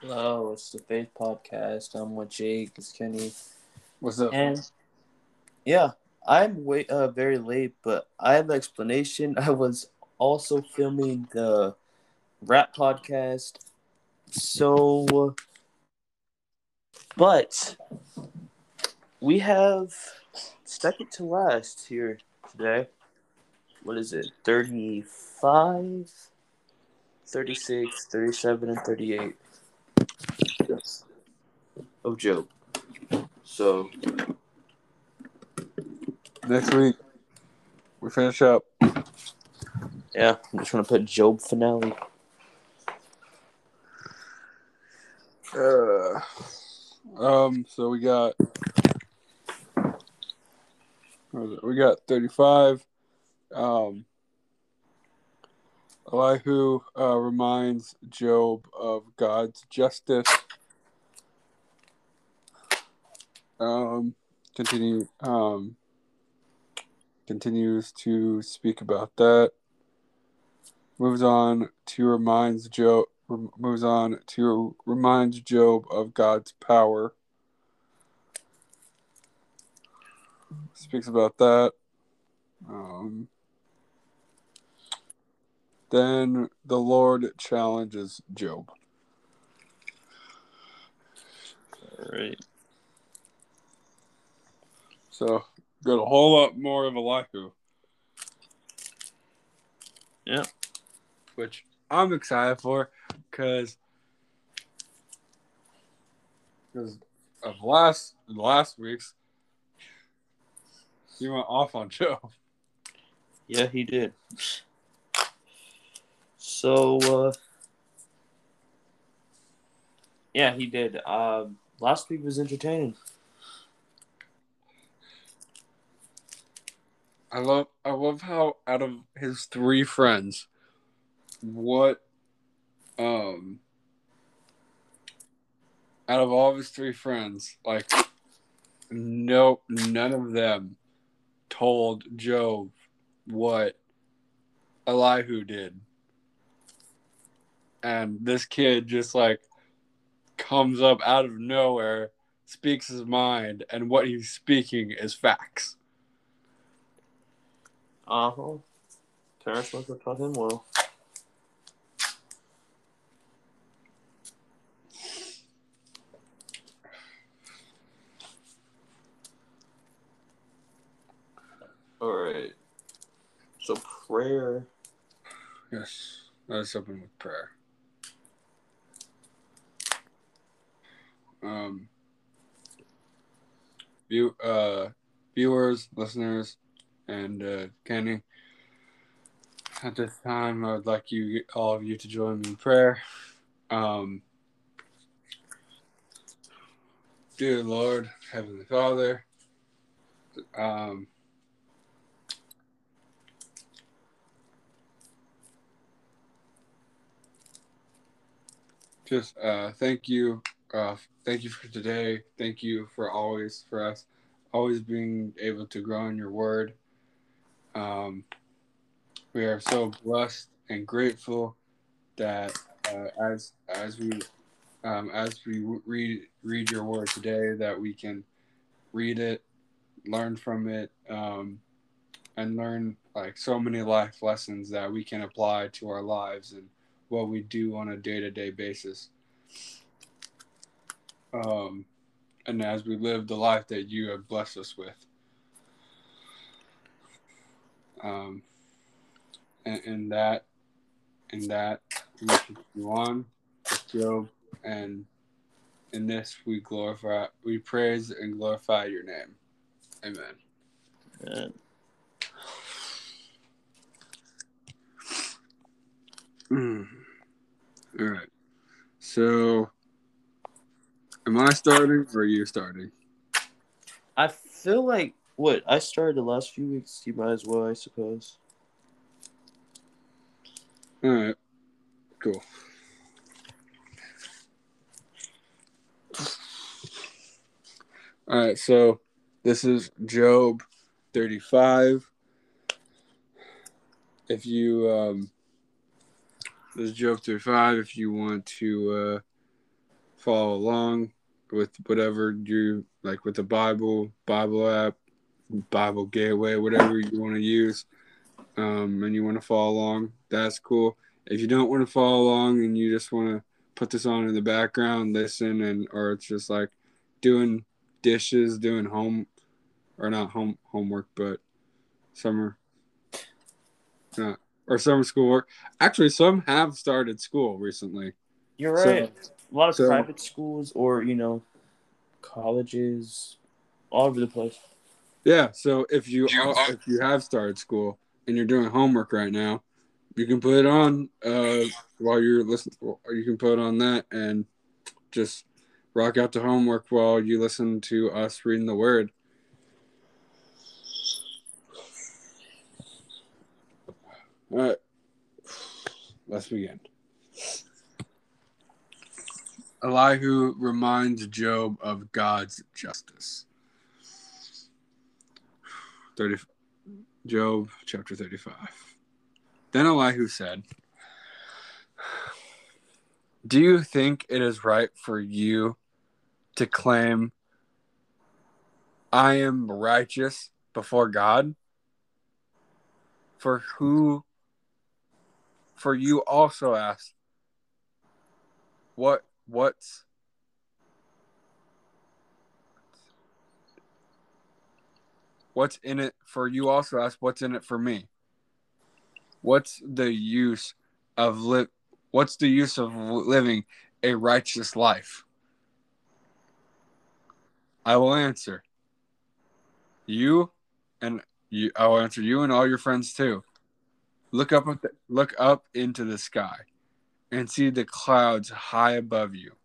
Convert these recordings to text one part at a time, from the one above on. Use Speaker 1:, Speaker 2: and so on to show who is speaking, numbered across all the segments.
Speaker 1: Hello, it's the Faith Podcast. I'm with Jake. It's Kenny.
Speaker 2: What's up?
Speaker 1: And yeah, I'm way uh, very late, but I have an explanation. I was also filming the rap podcast, so but we have second to last here today. What is it? 35, 36, 37, and 38
Speaker 2: Yes.
Speaker 1: Of Job. So
Speaker 2: Next week, we finish up.
Speaker 1: yeah, I'm just gonna put Job finale.
Speaker 2: Uh, um. So we got. what was it? We got thirty-five. Um. Elihu uh, reminds Job of God's justice. Um, continue. Um, continues to speak about that. Moves on to reminds Job. Moves on to reminds Job of God's power. Speaks about that. Um, then the Lord challenges Job.
Speaker 1: All right.
Speaker 2: So got a whole lot more of Elihu.
Speaker 1: Yeah.
Speaker 2: Which I'm excited for because because of last last week's he went off on Joe.
Speaker 1: Yeah, he did. So uh yeah, he did. Um last week was entertaining.
Speaker 2: I love I love how out of his three friends, what um out of all of his three friends, like no none of them told Job what Elihu did. And this kid just like comes up out of nowhere, speaks his mind, and what he's speaking is facts.
Speaker 1: Uh. Parents must have taught him well. All right. So prayer.
Speaker 2: Yes, let's open with prayer. Um, view, uh, viewers, listeners, and uh, Kenny. At this time, I would like you, all of you, to join me in prayer. Um, dear Lord, Heavenly Father, um, just uh, thank you, uh, thank you for today. Thank you for always for us, always being able to grow in Your Word. Um, we are so blessed and grateful that uh, as as we um, as we read read Your Word today, that we can read it, learn from it, um, and learn like so many life lessons that we can apply to our lives and what we do on a day to day basis. Um, and as we live the life that you have blessed us with. Um, and, and that, and that we continue on with Job, and in this we glorify, we praise and glorify your name. Amen.
Speaker 1: Uh,
Speaker 2: Mm. All right. So, am I starting or are you starting?
Speaker 1: I feel like what I started the last few weeks. You might as well, I suppose.
Speaker 2: All right. Cool. All right. So, this is Job 35. If you, um, this is Job 35. If you want to, uh, follow along with whatever you like with the Bible, Bible app, Bible Gateway, whatever you want to use, um, and you want to follow along, that's cool. If you don't want to follow along and you just want to put this on in the background, listen, and or it's just like doing dishes, doing home or not home homework, but summer, not or summer school work. Actually, some have started school recently.
Speaker 1: You're
Speaker 2: So-
Speaker 1: right. a lot of
Speaker 2: so-
Speaker 1: private schools or you know, colleges, all over the place.
Speaker 2: Yeah, so if you are, if you have started school and you're doing homework right now, you can put it on uh, while you're listening. You can put on that and just rock out to homework while you listen to us reading the word. All right, let's begin. Elihu reminds Job of God's justice. 30, Job chapter 35. Then Elihu said, Do you think it is right for you to claim I am righteous before God? For who, for you also ask, what, what's, what's in it for you also ask what's in it for me. What's the use of li- what's the use of living a righteous life? I will answer you and you i will answer you and all your friends too. Look up the, look up into the sky and see the clouds high above you.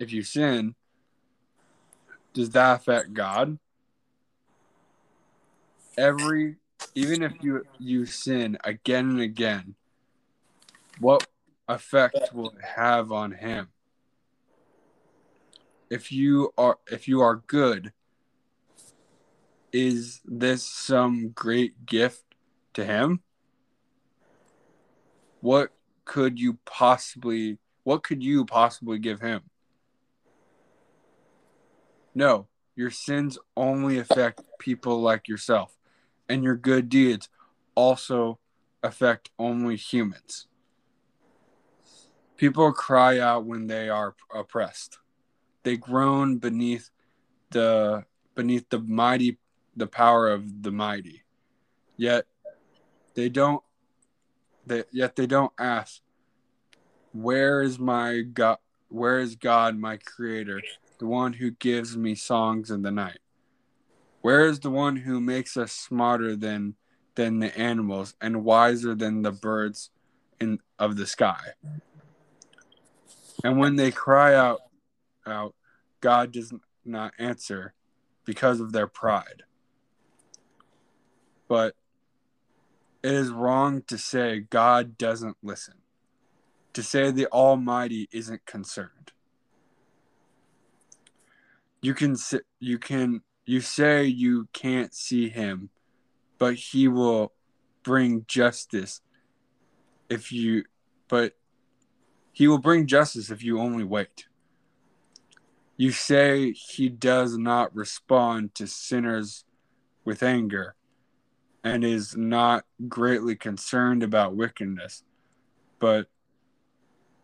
Speaker 2: If you sin does that affect god every even if you you sin again and again what effect will it have on him? If you are if you are good is this some great gift to him? What could you possibly what could you possibly give him? No your sins only affect people like yourself and your good deeds also affect only humans. People cry out when they are oppressed. They groan beneath the beneath the mighty the power of the mighty. Yet they don't they, yet they don't ask where is my God where is God my creator, the one who gives me songs in the night? Where is the one who makes us smarter than than the animals and wiser than the birds in of the sky? And when they cry out out, God does not answer because of their pride. But it is wrong to say God doesn't listen. To say the Almighty isn't concerned. You can you can you say you can't see him, but he will bring justice if you but he will bring justice if you only wait. You say he does not respond to sinners with anger and is not greatly concerned about wickedness. But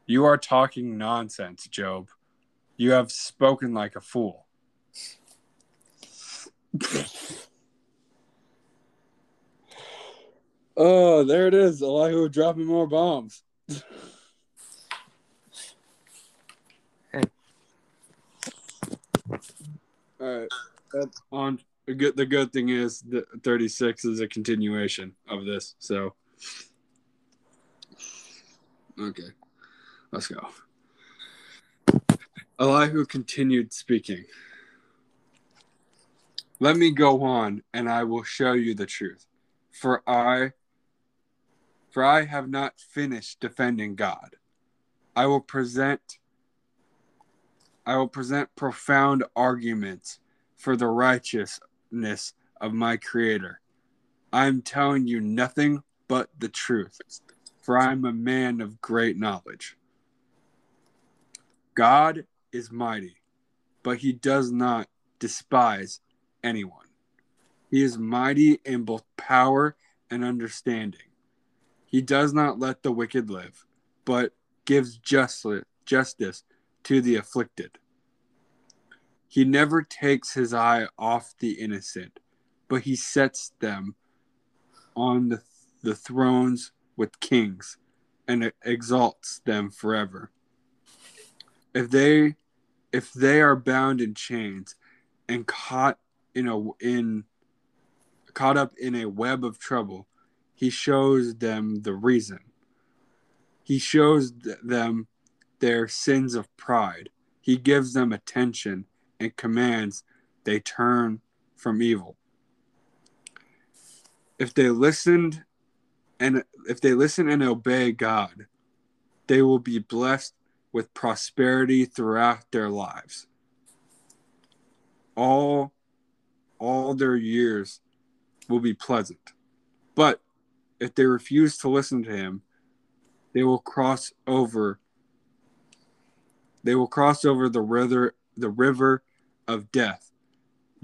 Speaker 2: you are talking nonsense, Job. You have spoken like a fool. Oh, there it is. Elihu dropping more bombs. All right. That's on the good the good thing is that 36 is a continuation of this. So Okay. Let's go. Elihu continued speaking. Let me go on, and I will show you the truth. For I for I have not finished defending God. I will present I will present profound arguments for the righteousness of my creator. I am telling you nothing but the truth, for I am a man of great knowledge. God is mighty, but he does not despise anyone. He is mighty in both power and understanding. He does not let the wicked live, but gives justice to the afflicted. He never takes his eye off the innocent, but he sets them on the, the thrones with kings and exalts them forever. If they if they are bound in chains and caught in a in caught up in a web of trouble, he shows them the reason. He shows them their sins of pride. He gives them attention and commands they turn from evil. If they listened and if they listen and obey God, they will be blessed with prosperity throughout their lives. All all their years will be pleasant. But if they refuse to listen to him, they will cross over they will cross over the river the river of death,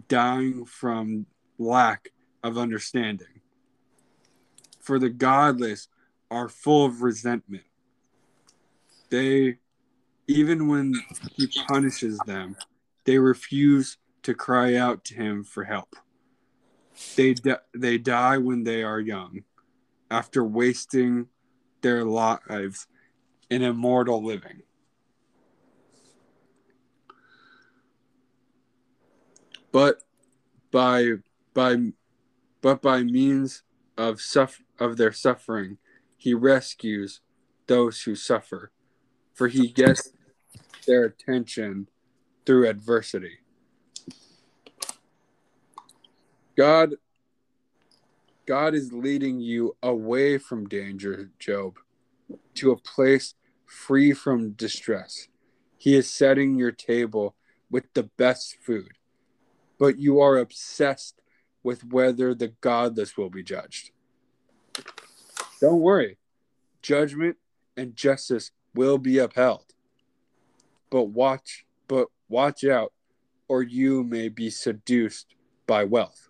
Speaker 2: dying from lack of understanding. For the godless are full of resentment. They even when he punishes them, they refuse to cry out to him for help. They di- they die when they are young, after wasting their lives in immortal living. But by by but by means of suff- of their suffering, he rescues those who suffer, for he gets their attention through adversity. God God is leading you away from danger, Job, to a place free from distress. He is setting your table with the best food, but you are obsessed with whether the godless will be judged. Don't worry, judgment and justice will be upheld. But watch, but watch out, or you may be seduced by wealth.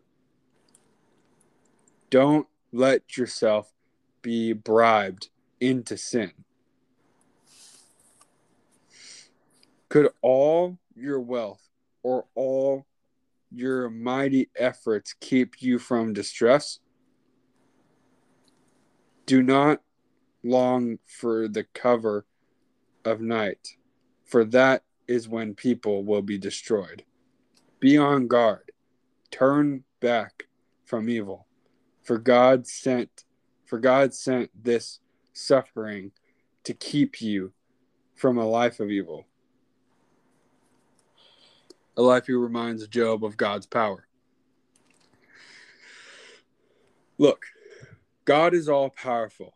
Speaker 2: Don't let yourself be bribed into sin. Could all your wealth or all your mighty efforts keep you from distress? Do not long for the cover of night, for that is when people will be destroyed. Be on guard, turn back from evil for God sent for God sent this suffering to keep you from a life of evil. Elihu reminds Job of God's power. Look, God is all powerful.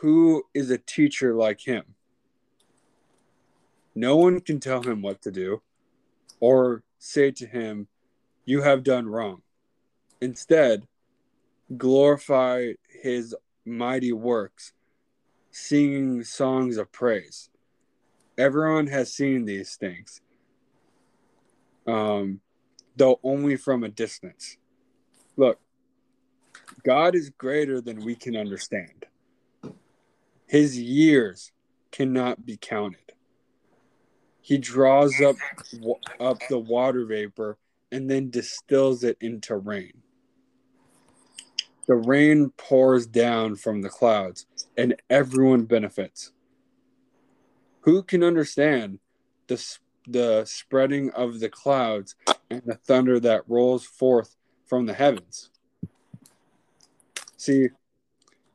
Speaker 2: Who is a teacher like him? No one can tell him what to do or say to him, You have done wrong. Instead, glorify his mighty works, singing songs of praise. Everyone has seen these things, um, though only from a distance. Look, God is greater than we can understand. His years cannot be counted. He draws up up the water vapor and then distills it into rain. The rain pours down from the clouds and everyone benefits. Who can understand the, the spreading of the clouds and the thunder that rolls forth from the heavens? See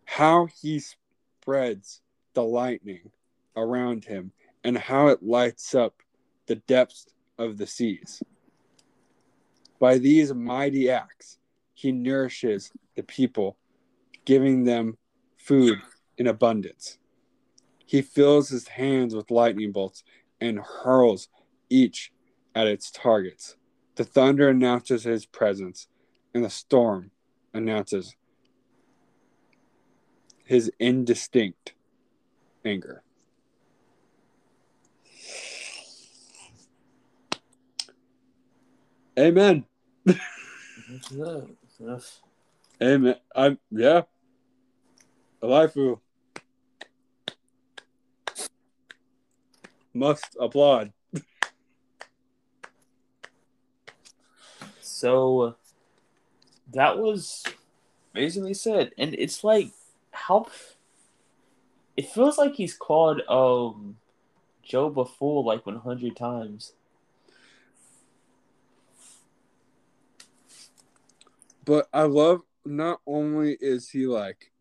Speaker 2: how he spreads the lightning around him and how it lights up the depths of the seas. By these mighty acts, he nourishes the people, giving them food in abundance. He fills his hands with lightning bolts and hurls each at its targets. The thunder announces his presence, and the storm announces his indistinct anger. Amen. Amen. I'm yeah. Elihu. Must applaud.
Speaker 1: So that was amazingly said. And it's like how it feels like he's called um Job a fool like one hundred times.
Speaker 2: But I love not only is he like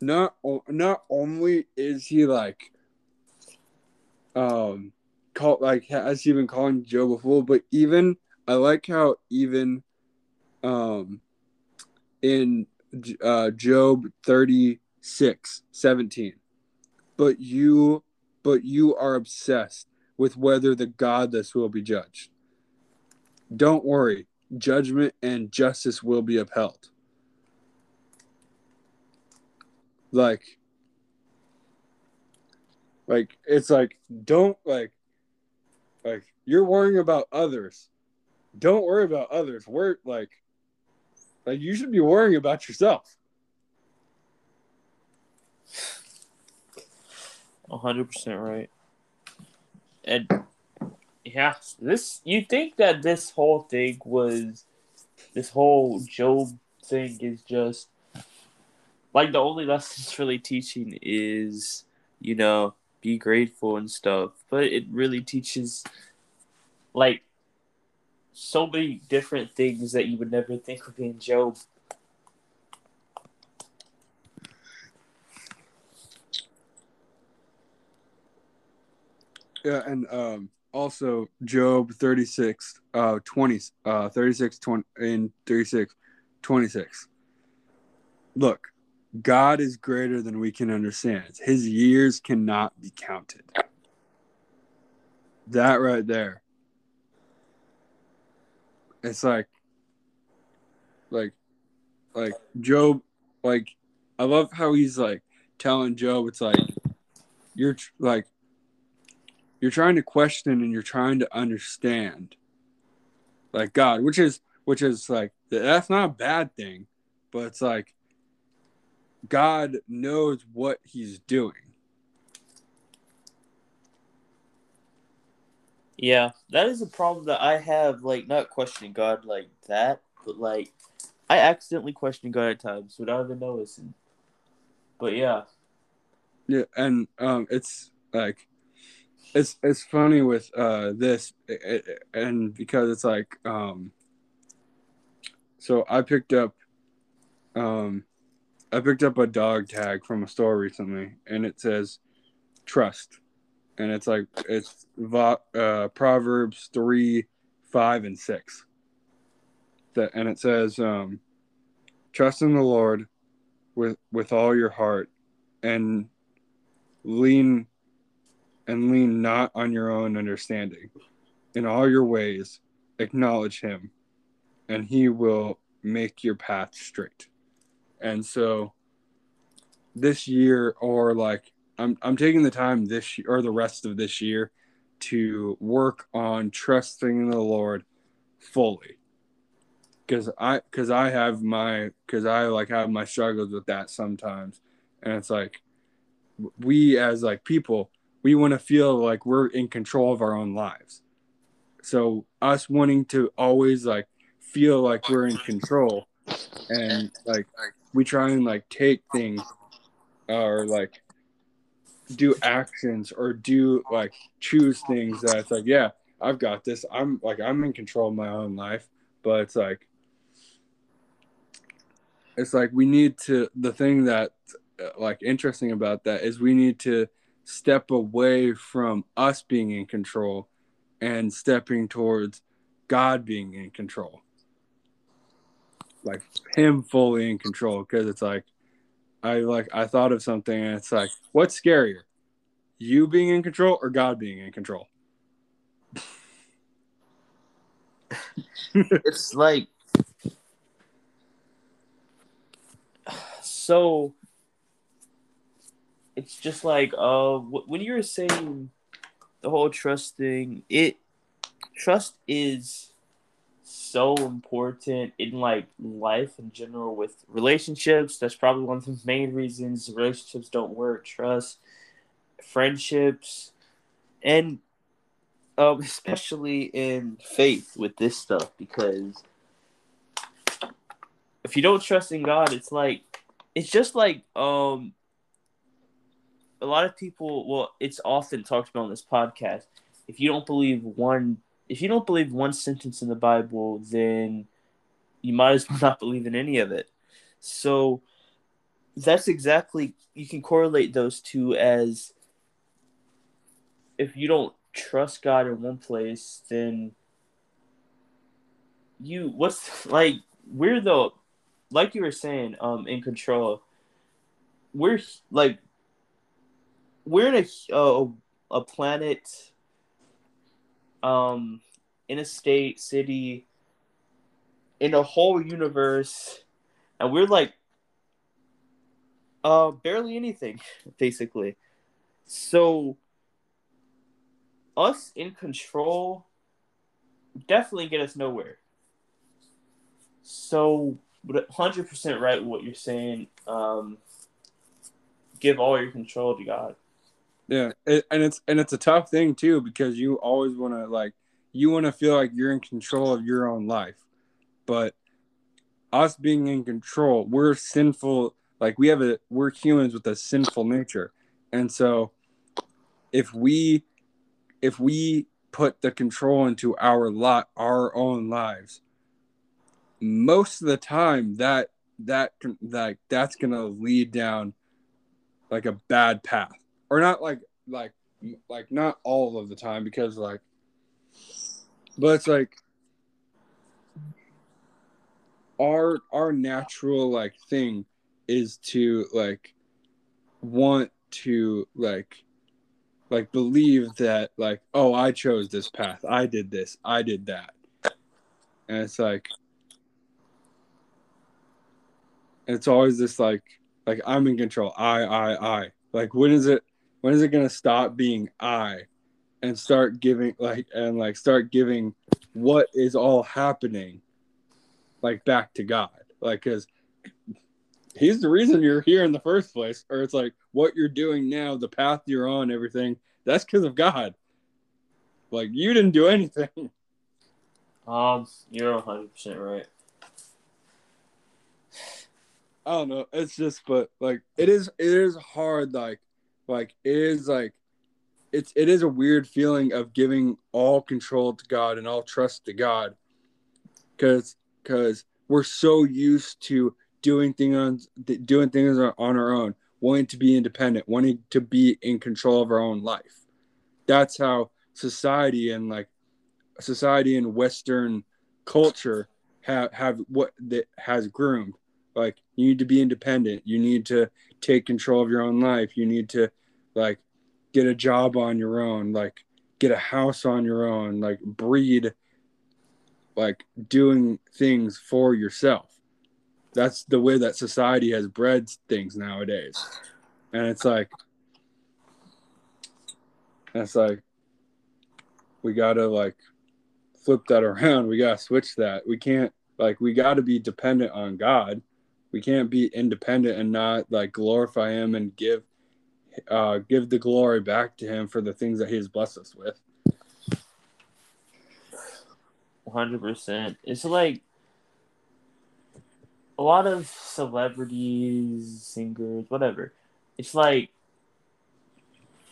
Speaker 2: not not only is he like um called like has he been calling Job a fool, but even I like how even um in uh Job 36 17 but you but you are obsessed with whether the godless will be judged. Don't worry judgment and justice will be upheld. Like like it's like don't like like you're worrying about others. Don't worry about others. Worry like like you should be worrying about yourself
Speaker 1: 100% right. And yeah this you think that this whole thing was this whole job thing is just like the only lessons really teaching is you know be grateful and stuff. But it really teaches like so many different things that you would never think would be in job
Speaker 2: yeah and um also job 36 uh 20 uh 36 20 in 36 26 look God is greater than we can understand. His years cannot be counted. That right there. It's like like like Job like I love how he's like telling Job it's like you're like you're trying to question and you're trying to understand like God, which is which is like that's not a bad thing, but it's like God knows what he's doing.
Speaker 1: Yeah, that is a problem that I have, like, not questioning God like that, but, like, I accidentally question God at times without even noticing. But, yeah.
Speaker 2: Yeah, and, um, it's, like, it's, it's funny with, uh, this, and because it's, like, um, so I picked up, um, I picked up a dog tag from a store recently, and it says "trust," and it's like it's uh, Proverbs three, five, and six. That and it says, um, "Trust in the Lord with with all your heart, and lean and lean not on your own understanding. In all your ways, acknowledge Him, and He will make your path straight." And so this year or like I'm I'm taking the time this year or the rest of this year to work on trusting in the Lord fully. Cuz I cuz I have my cuz I like have my struggles with that sometimes. And it's like we as like people, we want to feel like we're in control of our own lives. So us wanting to always like feel like we're in control and like we try and like take things or like do actions or do like choose things that it's like yeah i've got this i'm like i'm in control of my own life but it's like it's like we need to the thing that uh, like interesting about that is we need to step away from us being in control and stepping towards god being in control. Like him fully in control because it's like I like I thought of something and it's like what's scarier? You being in control or God being in control?
Speaker 1: It's like so it's just like uh when you were saying the whole trust thing it trust is so important in like life in general with relationships. That's probably one of the main reasons relationships don't work trust friendships and um especially in faith with this stuff because if you don't trust in god it's like it's just like um a lot of people well it's often talked about on this podcast if you don't believe one if you don't believe one sentence in the bible then you might as well not believe in any of it. So that's exactly you can correlate those two as if you don't trust god in one place then you what's like we're the like you were saying um in control we're like we're in a a planet um in a state city in a whole universe and we're like uh barely anything basically. So us in control definitely get us nowhere. So 100% right what you're saying um give all your control to god
Speaker 2: it, and it's and it's a tough thing too because you always want to like you want to feel like you're in control of your own life, but us being in control, we're sinful. Like we have a we're humans with a sinful nature, and so if we if we put the control into our lot our own lives, most of the time that that that that's gonna lead down like a bad path or not like like like not all of the time because like but it's like our our natural like thing is to like want to like like believe that like oh i chose this path. I did this. I did that. And it's like it's always this like like i'm in control. I i i. Like when is it when is it going to stop being I and start giving like and like start giving what is all happening like back to God? Like cuz he's the reason you're here in the first place or it's like what you're doing now, the path you're on, everything, that's cuz of God. Like you didn't do anything.
Speaker 1: Um, you're 100% right.
Speaker 2: I don't know. It's just, but like it is, it is hard. Like like it is like it's it is a weird feeling of giving all control to God and all trust to God. Because because we're so used to doing things on doing things on our own wanting to be independent wanting to be in control of our own life. That's how society and like society and western culture have have what that has groomed. Like you need to be independent. You need to take control of your own life. You need to like get a job on your own, like get a house on your own, like breed like doing things for yourself. That's the way that society has bred things nowadays. And it's like it's like we gotta like flip that around. We gotta switch that. We can't like we gotta be dependent on God we can't be independent and not like glorify him and give uh give the glory back to him for the things that he has blessed us with.
Speaker 1: 100% it's like a lot of celebrities singers whatever it's like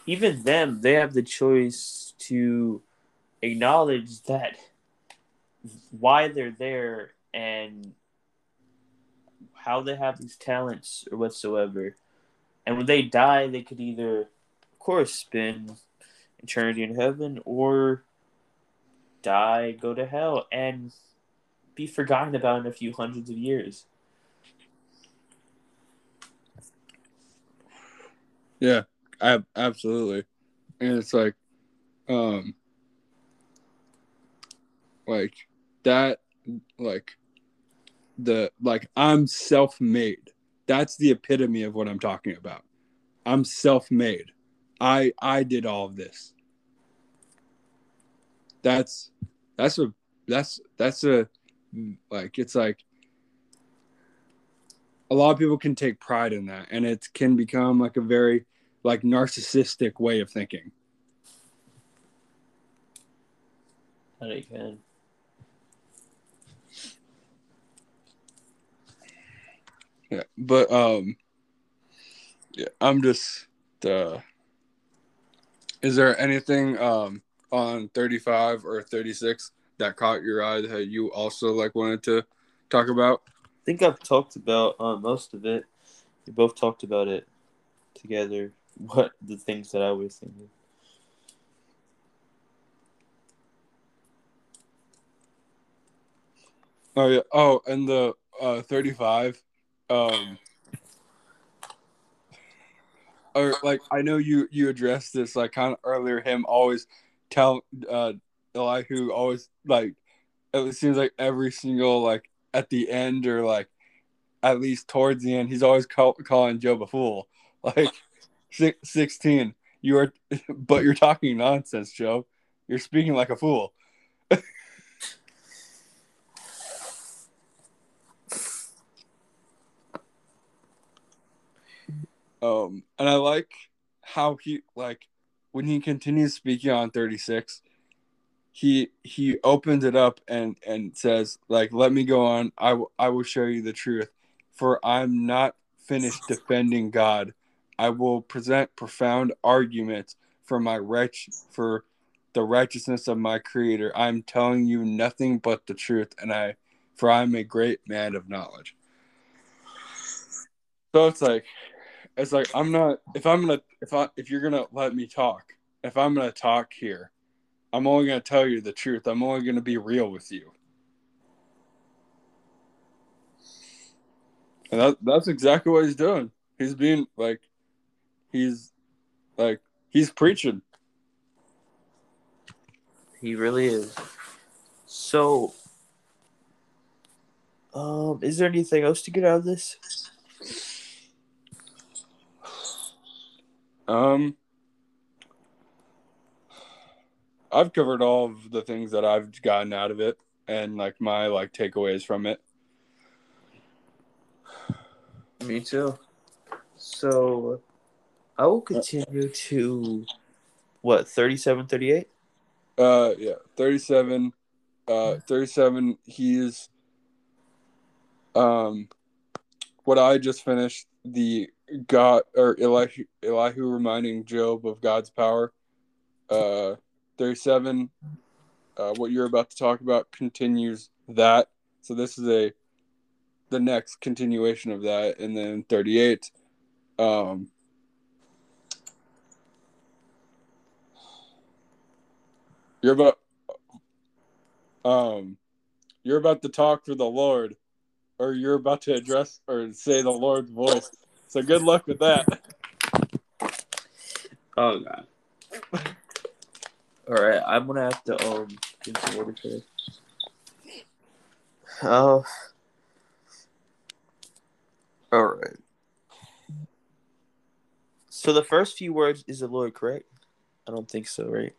Speaker 1: even them they have the choice to acknowledge that why they're there and how they have these talents or whatsoever. And when they die, they could either, of course, spend eternity in heaven or die, go to hell, and be forgotten about in a few hundreds of years.
Speaker 2: Yeah, I, absolutely. And it's like, um, like that like the like I'm self-made. That's the epitome of what I'm talking about. I'm self-made. I I did all of this. That's that's a that's that's a like it's like a lot of people can take pride in that and it can become like a very like narcissistic way of thinking.
Speaker 1: That it can.
Speaker 2: Yeah, but um, yeah, I'm just. Uh, is there anything um on 35 or 36 that caught your eye that you also like wanted to talk about?
Speaker 1: I think I've talked about uh, most of it. We both talked about it together. What the things that I was thinking.
Speaker 2: Oh yeah. Oh, and the uh, 35. Um, or like I know you you addressed this like kind of earlier. Him always tell uh Elihu always like it seems like every single like at the end or like at least towards the end he's always call, calling Job a fool. Like six, 16 you are but you're talking nonsense, Job. You're speaking like a fool. Um, and I like how he like when he continues speaking on 36, he he opens it up and and says like, "Let me go on. I, w- I will show you the truth, for I'm not finished defending God. I will present profound arguments for my wretch for the righteousness of my Creator. I'm telling you nothing but the truth, and I for I'm a great man of knowledge." So it's like it's like I'm not if I'm gonna if I if you're gonna let me talk, if I'm gonna talk here, I'm only gonna tell you the truth. I'm only gonna be real with you. And that that's exactly what he's doing. He's being like he's like he's preaching.
Speaker 1: He really is. So um is there anything else to get out of this?
Speaker 2: Um, I've covered all of the things that I've gotten out of it and like my like takeaways from it.
Speaker 1: Me too. So I will continue to what 37 38
Speaker 2: uh yeah 37 uh 37 he's um what i just finished the God or Elihu, Elihu reminding Job of God's power. Uh, 37, uh, what you're about to talk about continues that. So this is a the next continuation of that, and then 38. Um, you're about um, you're about to talk for the Lord, or you're about to address or say the Lord's voice. So good luck with that.
Speaker 1: Oh god. All right, I'm gonna have to um get some order for this. Oh. All right. So the first few words is the Lord correct? I don't think so, right?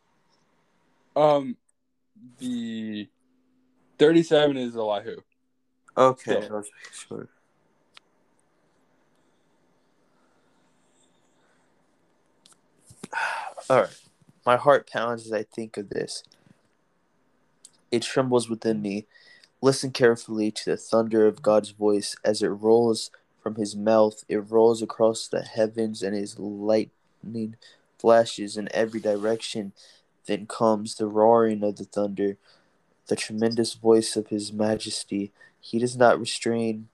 Speaker 2: Um, the thirty-seven is Elihu.
Speaker 1: Okay,
Speaker 2: So-
Speaker 1: sure. All right. My heart pounds as I think of this. It trembles within me. Listen carefully to the thunder of God's voice as it rolls from his mouth. It rolls across the heavens and his lightning flashes in every direction. Then comes the roaring of the thunder, the tremendous voice of his majesty. He does not restrain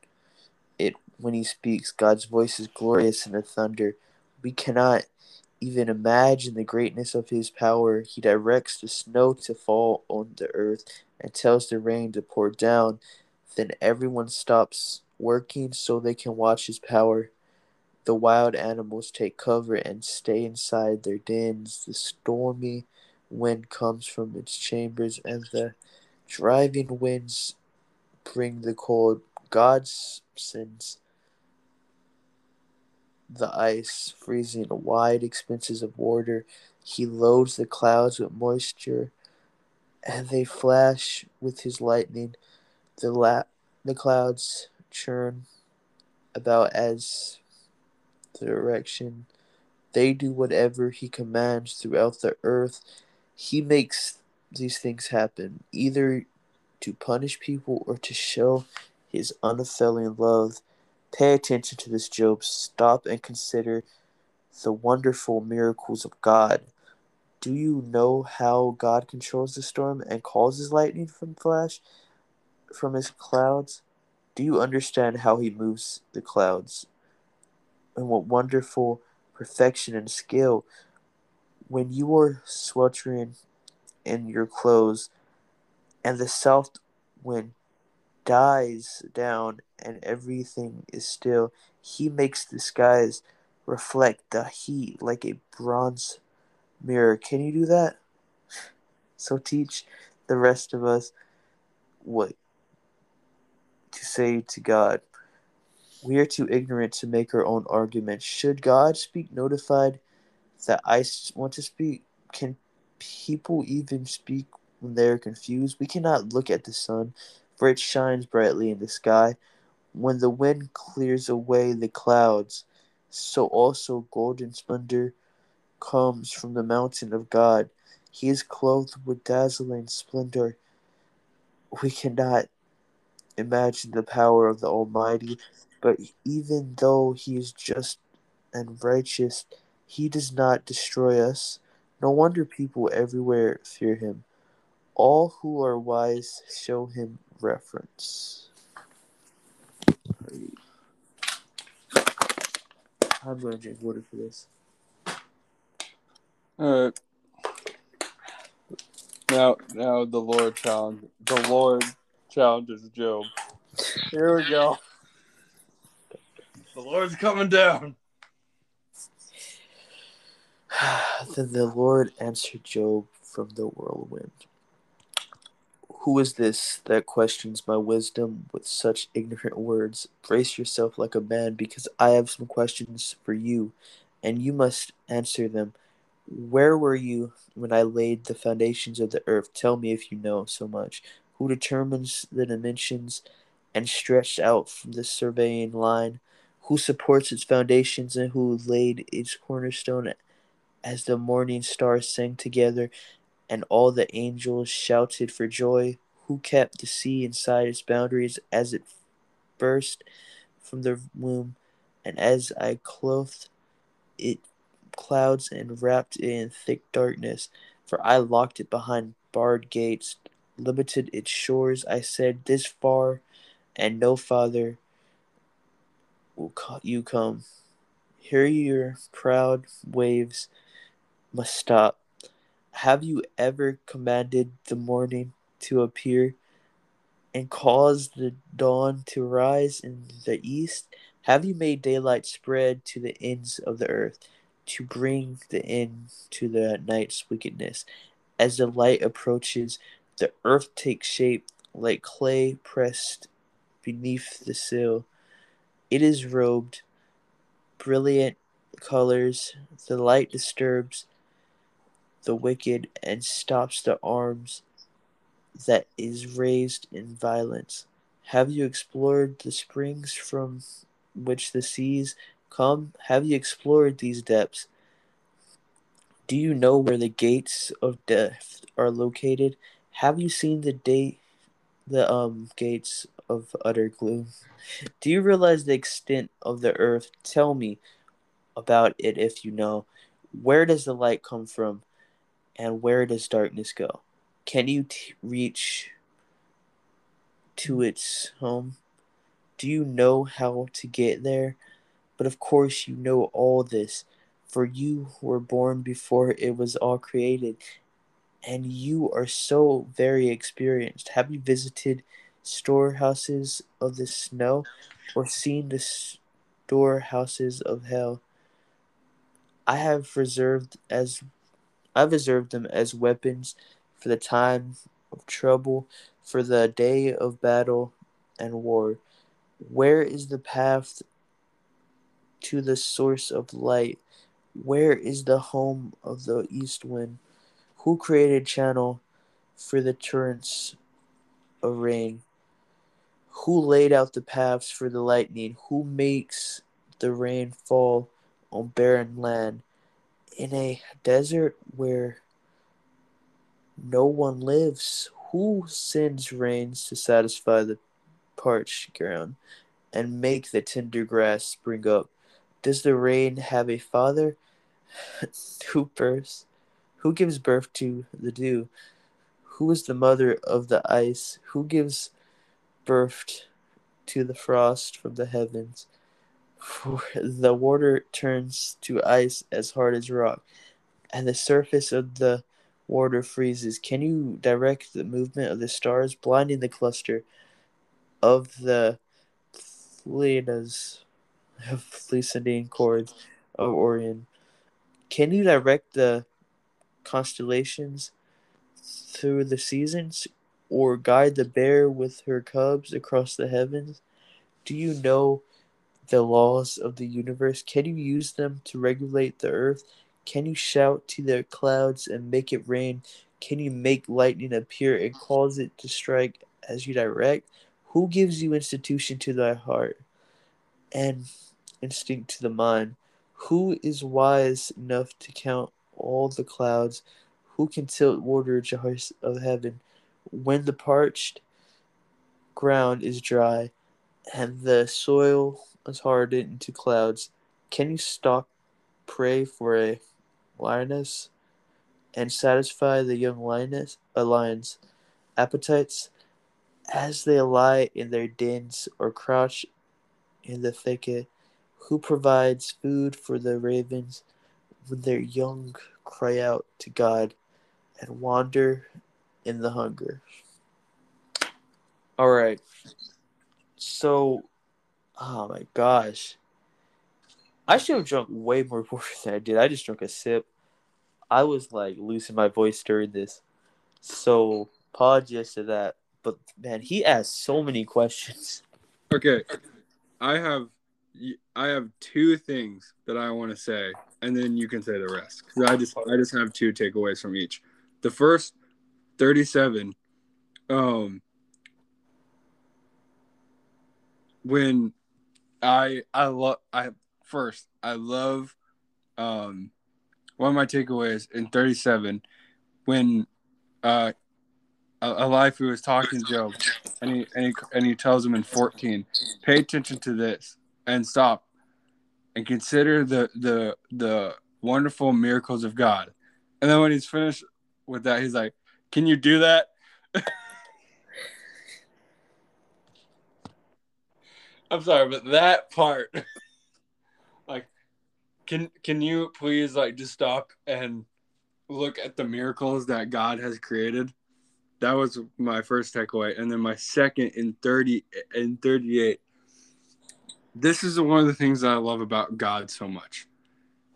Speaker 1: it when he speaks. God's voice is glorious in the thunder. We cannot even imagine the greatness of his power. He directs the snow to fall on the earth and tells the rain to pour down. Then everyone stops working so they can watch his power. The wild animals take cover and stay inside their dens. The stormy wind comes from its chambers, and the Driving winds bring the cold. God sends the ice, freezing wide expanses of water. He loads the clouds with moisture, and they flash with his lightning. The la- the clouds churn about as the direction. They do whatever he commands throughout the earth. He makes these things happen, either to punish people or to show his unfailing love. Pay attention to this, Job. Stop and consider the wonderful miracles of God. Do you know how God controls the storm and causes lightning from flash from his clouds? Do you understand how he moves the clouds? And what wonderful perfection and skill. When you are sweltering in your clothes and the south wind dies down and everything is still, he makes the skies reflect the heat like a bronze mirror. Can you do that? So teach the rest of us what to say to God. We are too ignorant to make our own arguments. Should God speak notified that I want to speak? Can people even speak when they are confused? We cannot look at the sun, for it shines brightly in the sky. When the wind clears away the clouds, so also golden splendor comes from the mountain of God. He is clothed with dazzling splendor. We cannot imagine the power of the Almighty, but even though He is just and righteous, He does not destroy us. No wonder people everywhere fear Him. All who are wise show Him reverence. I'm going to drink water for this.
Speaker 2: All right. Now, now the Lord challenge the Lord challenges Job. Here we go. The Lord's coming down.
Speaker 1: then the Lord answered Job from the whirlwind. Who is this that questions my wisdom with such ignorant words? Brace yourself like a man, because I have some questions for you, and you must answer them. Where were you when I laid the foundations of the earth? Tell me if you know so much. Who determines the dimensions and stretched out from the surveying line? Who supports its foundations and who laid its cornerstone as the morning stars sang together and all the angels shouted for joy? Who kept the sea inside its boundaries as it burst from the womb and as I clothed it clouds and wrapped it in thick darkness? For I locked it behind barred gates, limited its shores. I said, This far and no farther will you come. Here your proud waves must stop. Have you ever commanded the morning to appear and caused the dawn to rise in the east? Have you made daylight spread to the ends of the earth to bring the end to the night's wickedness? As the light approaches, the earth takes shape like clay pressed beneath the sill. It is robed, brilliant colors. The light disturbs the wicked and stops the arms that is raised in violence. Have you explored the springs from which the seas come? Have you explored these depths? Do you know where the gates of death are located? Have you seen the day the um gates of utter gloom? Do you realize the extent of the earth? Tell me about it if you know. Where does the light come from? And where does darkness go? Can you t- reach to its home? Do you know how to get there? But of course, you know all this, for you were born before it was all created, and you are so very experienced. Have you visited storehouses of the snow or seen the storehouses of hell? I have reserved as I've reserved them as weapons for the time of trouble, for the day of battle and war. Where is the path to the source of light? Where is the home of the east wind? Who created channel for the torrents of rain? Who laid out the paths for the lightning? Who makes the rain fall on barren land? In a desert where no one lives, who sends rains to satisfy the parched ground and make the tender grass spring up? Does the rain have a father who births? Who gives birth to the dew? Who is the mother of the ice? Who gives birth to the frost from the heavens? For the water turns to ice as hard as rock, and the surface of the water freezes. Can you direct the movement of the stars, blinding the cluster of the Pleiades of Pleiadian chords of Orion? Can you direct the constellations through the seasons, or guide the bear with her cubs across the heavens? Do you know the laws of the universe? Can you use them to regulate the earth? Can you shout to the clouds and make it rain? Can you make lightning appear and cause it to strike as you direct? Who gives you institution to thy heart and instinct to the mind? Who is wise enough to count all the clouds? Who can tilt water jars of heaven when the parched ground is dry and the soil is hardened into clouds? Can you stop pray for a lioness and satisfy the young lioness a lion's appetites as they lie in their dens or crouch in the thicket? Who provides food for the ravens when their young cry out to God and wander in the hunger? All right. So, oh my gosh. I should have drunk way more water than I did. I just drank a sip. I was like losing my voice during this. So, apologies to that. But man, he asked so many questions.
Speaker 2: Okay. I have I have two things that I want to say, and then you can say the rest. I just I just have two takeaways from each. The first, thirty-seven. Um, when I I love I first I love um one of my takeaways in thirty-seven when uh Elihu was talking to Job, and he, and he and he tells him in fourteen, pay attention to this and stop and consider the the the wonderful miracles of God. And then when he's finished with that, he's like, "Can you do that?" I'm sorry, but that part, like, can can you please like just stop and look at the miracles that God has created? That was my first takeaway, and then my second in thirty in thirty eight this is one of the things that I love about God so much.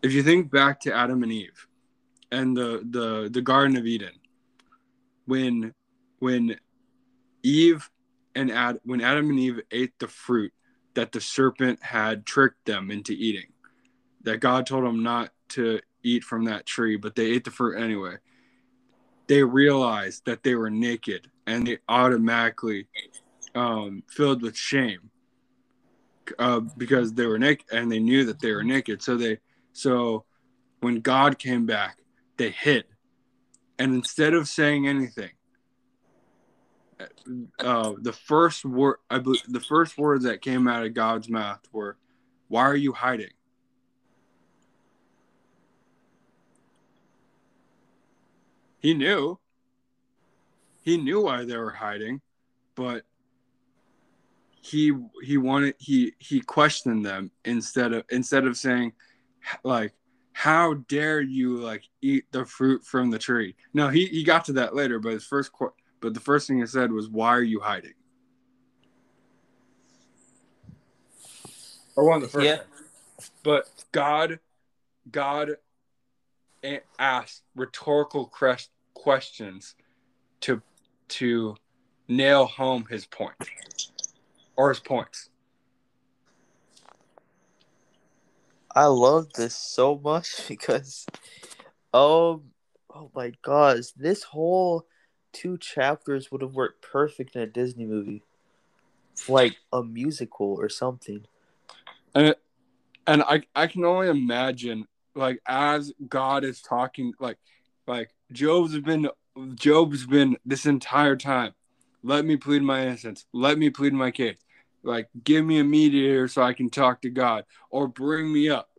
Speaker 2: If you think back to Adam and Eve and the the the Garden of Eden, when when Eve and Ad when Adam and Eve ate the fruit that the serpent had tricked them into eating, that God told them not to eat from that tree, but they ate the fruit anyway. They realized that they were naked and they automatically um, filled with shame uh, because they were naked and they knew that they were naked. So they so when God came back, they hid, and instead of saying anything, uh, the first word I believe the first words that came out of God's mouth were, "Why are you hiding?" He knew. He knew why they were hiding, but he he wanted he he questioned them instead of instead of saying like how dare you like eat the fruit from the tree no he he got to that later but his first but the first thing he said was why are you hiding or one of the first yeah. but god god asked rhetorical questions to to nail home his point or his points.
Speaker 1: I love this so much because, um, oh my gosh, this whole two chapters would have worked perfect in a Disney movie, like a musical or something.
Speaker 2: And and I I can only imagine like as God is talking like like Job's been Job's been this entire time. Let me plead my innocence. Let me plead my case. Like give me a mediator so I can talk to God or bring me up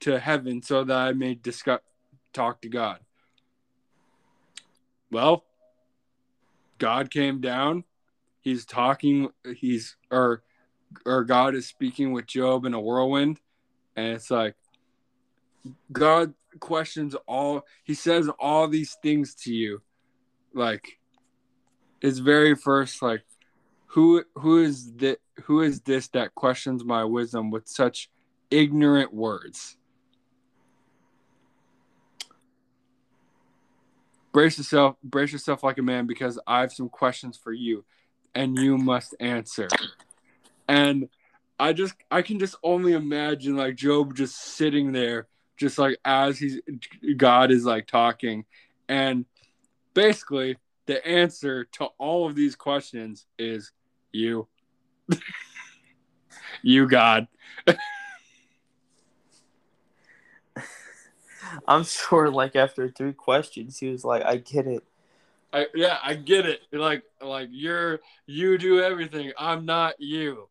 Speaker 2: to heaven so that I may discuss talk to God. Well, God came down. He's talking he's or or God is speaking with Job in a whirlwind and it's like God questions all he says all these things to you like his very first like who who is that who is this that questions my wisdom with such ignorant words brace yourself brace yourself like a man because i have some questions for you and you must answer and i just i can just only imagine like job just sitting there just like as he's God is like talking. And basically, the answer to all of these questions is you. you, God.
Speaker 1: I'm sure, like after three questions, he was like, "I get it."
Speaker 2: I yeah, I get it. Like like you're you do everything. I'm not you.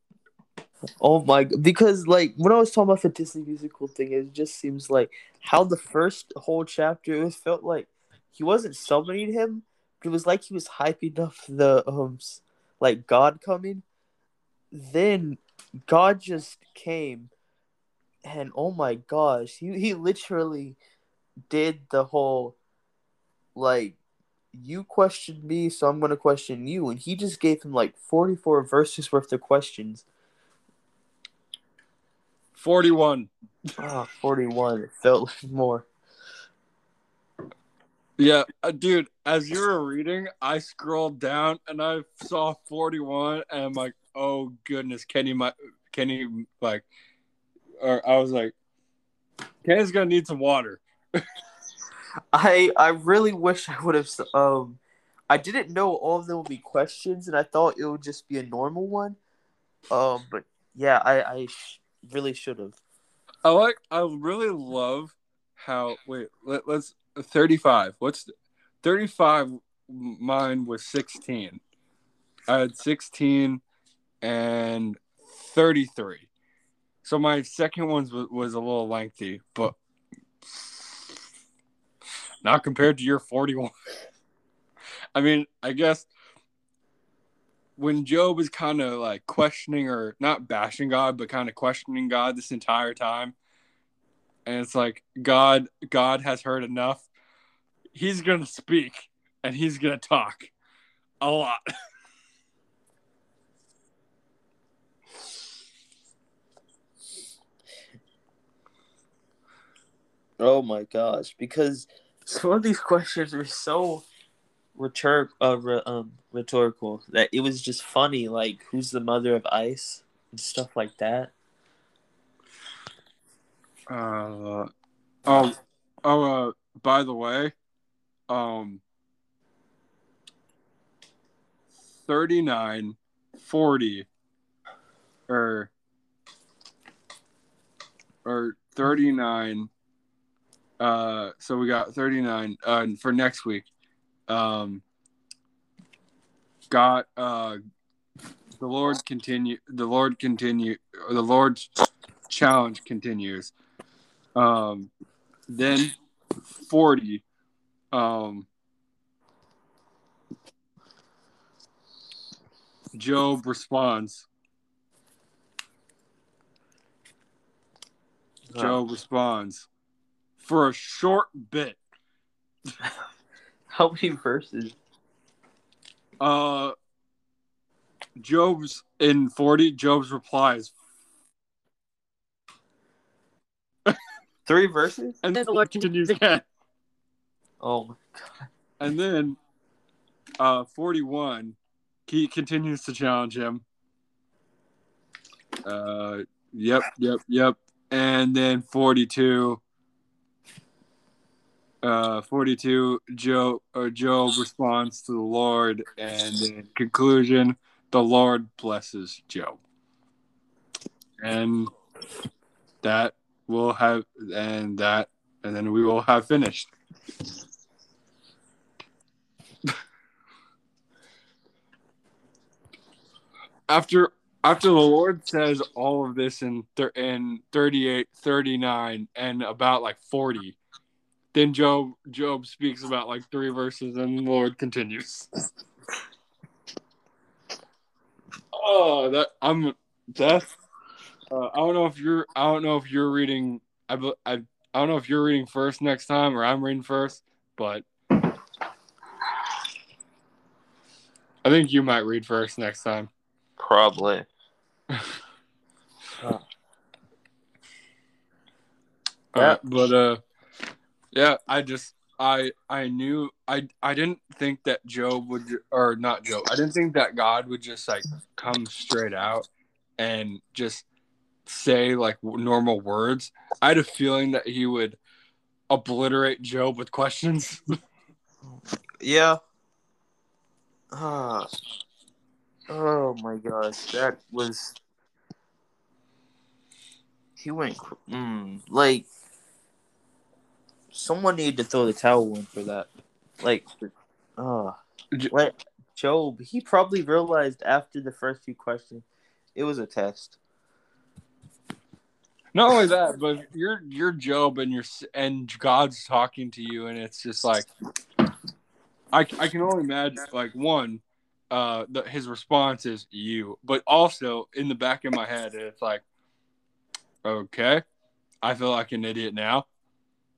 Speaker 1: Oh my! Because like when I was talking about the Disney musical thing, it just seems like how the first whole chapter it felt like he wasn't summoning him. It was like he was hyping up the um like God coming. Then God just came, and oh my gosh, he he literally did the whole like you questioned me, so I'm gonna question you, and he just gave him like 44 verses worth of questions
Speaker 2: 41.
Speaker 1: Oh, 41. It felt more.
Speaker 2: Yeah, uh, dude, as you were reading, I scrolled down and I saw 41 and I'm like, "Oh goodness, Kenny my Kenny like or I was like Kenny's going to need some water."
Speaker 1: I I really wish I would have um I didn't know all of them would be questions and I thought it would just be a normal one. Um but yeah, I I really should have.
Speaker 2: I like. I really love how. Wait, let, us thirty-five. What's thirty-five? Mine was sixteen. I had sixteen and thirty-three. So my second one was, was a little lengthy, but not compared to your forty-one. I mean, I guess when Job is kind of like questioning or not bashing God, but kind of questioning God this entire time, and it's like God, God has heard enough. He's gonna speak and he's gonna talk a lot.
Speaker 1: oh my gosh! Because some of these questions were so rhetor- uh, re- um, rhetorical that it was just funny. Like, who's the mother of ice and stuff like that.
Speaker 2: Uh, oh, oh. Uh, by the way, um, 39, 40, or or 39 uh so we got 39 uh for next week um, got uh, the Lord continue. The Lord continue. The Lord's challenge continues. Um, then forty. Um, Job responds. Job responds for a short bit.
Speaker 1: How many verses?
Speaker 2: Uh, Job's in 40. Job's replies.
Speaker 1: Three verses?
Speaker 2: And then the Lord continues again.
Speaker 1: Oh my god.
Speaker 2: And then uh 41 he continues to challenge him. Uh, yep, yep, yep. And then 42. Uh, 42. Job, or Job responds to the Lord, and in conclusion, the Lord blesses Job. And that will have, and that, and then we will have finished. after after the Lord says all of this in th- in 38, 39, and about like 40, then Job Job speaks about like three verses, and the Lord continues. oh, that I'm that's. Uh, I don't know if you're. I don't know if you're reading. I, I I don't know if you're reading first next time or I'm reading first, but I think you might read first next time.
Speaker 1: Probably.
Speaker 2: Uh, but uh, yeah, I just I I knew I I didn't think that Job would or not Job. I didn't think that God would just like come straight out and just say like normal words. I had a feeling that he would obliterate Job with questions.
Speaker 1: Yeah. Ah. Oh my gosh, that was. He went mm, like. Someone needed to throw the towel in for that. Like, oh,
Speaker 2: J-
Speaker 1: Job? He probably realized after the first few questions, it was a test.
Speaker 2: Not only that, but you're you're Job and you're and God's talking to you, and it's just like I I can only imagine like one, uh, the, his response is you, but also in the back of my head, it's like, okay, I feel like an idiot now.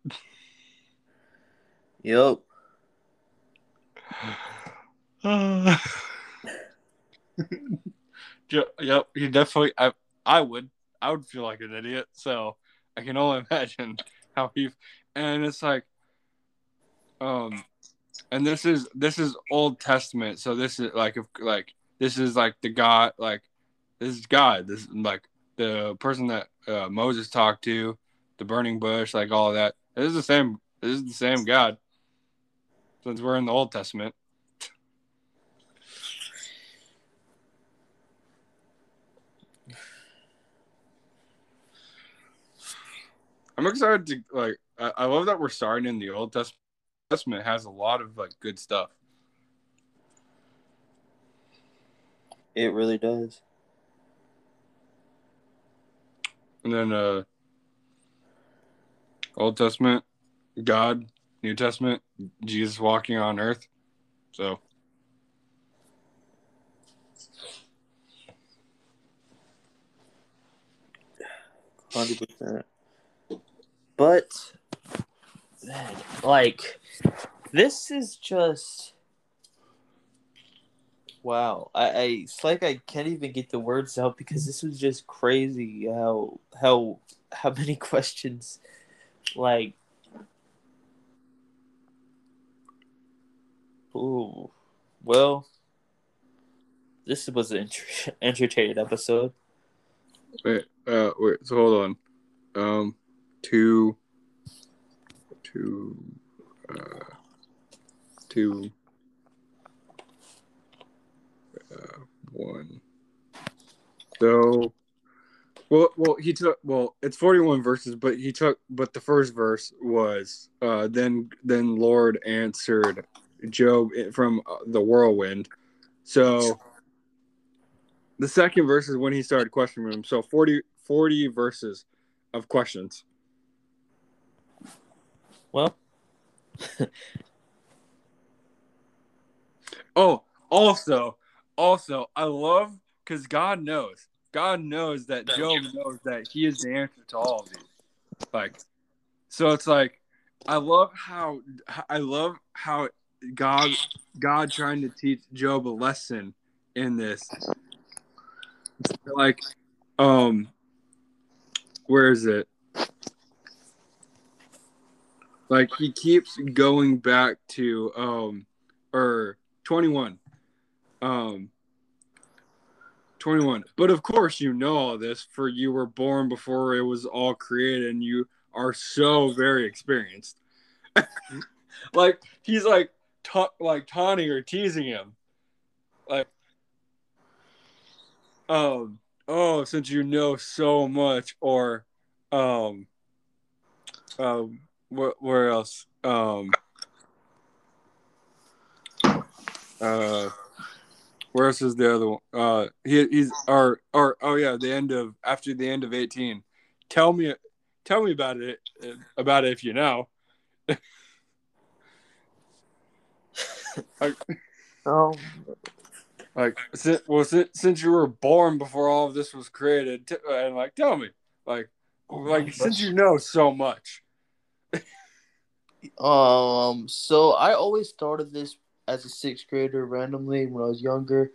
Speaker 1: Yep.
Speaker 2: Jo- yep, he definitely. I I would I would feel like an idiot. So I can only imagine how he. And it's like, um, and this is this is Old Testament. So this is like if like this is like the God like this is God. This is like the person that uh, Moses talked to, the burning bush, like all that. This is the same. This is the same God. Since we're in the Old Testament. I'm excited to like. I, I love that we're starting in the Old Testament. Testament has a lot of like good stuff.
Speaker 1: It really does.
Speaker 2: And then uh Old Testament, God, New Testament, Jesus walking on earth. So
Speaker 1: Hundred percent. But man, like this is just wow. I, I it's like I can't even get the words out because this was just crazy how how how many questions like ooh well this was an enter- entertaining episode.
Speaker 2: wait, uh wait, so hold on. Um two two uh two uh one. So well well he took well it's 41 verses but he took but the first verse was uh then then Lord answered Job from uh, the whirlwind. So the second verse is when he started questioning him. So 40, 40 verses of questions.
Speaker 1: Well,
Speaker 2: Oh, also, also, I love because God knows. God knows that Job knows that he is the answer to all of these. Like, so it's like, I love how I love how God God trying to teach Job a lesson in this. Like, um, where is it? Like he keeps going back to um or 21. Um 21. But of course, you know all this, for you were born before it was all created, and you are so very experienced. like he's like like taunting or teasing him, like, um, oh, since you know so much, or, um, um, where, where else, um, uh where else is the other one? Uh, he, he's or or oh yeah, the end of after the end of eighteen. Tell me, tell me about it about it if you know. like,
Speaker 1: Um,
Speaker 2: like since, well, since, since you were born before all of this was created, t- and like tell me, like like since you know so much.
Speaker 1: um, so I always started this as a sixth grader randomly when I was younger,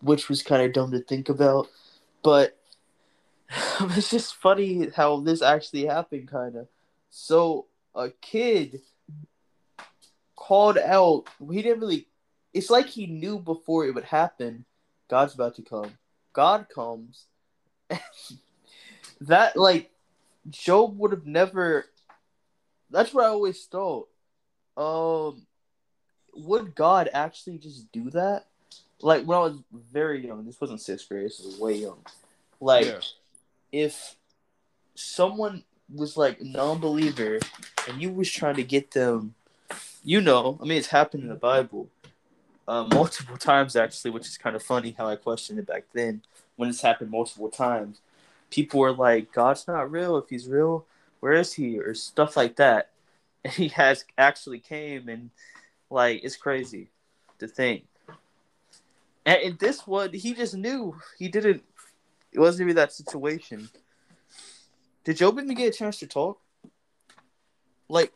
Speaker 1: which was kind of dumb to think about, but it's just funny how this actually happened, kind of. So a kid called out. He didn't really. It's like he knew before it would happen. God's about to come. God comes. that like Job would have never. That's what I always thought. Um, would God actually just do that? Like when I was very young, this wasn't sixth grade. This was way young. Like
Speaker 2: Yeah.
Speaker 1: if someone was like non-believer and you was trying to get them, you know, I mean, it's happened in the Bible uh, multiple times actually, which is kind of funny how I questioned it back then when it's happened multiple times. People were like, "God's not real. If He's real, where is He?" or stuff like that. And He has actually came and like it's crazy to think. And this one, he just knew he didn't. It wasn't even that situation. Did Job even get a chance to talk? Like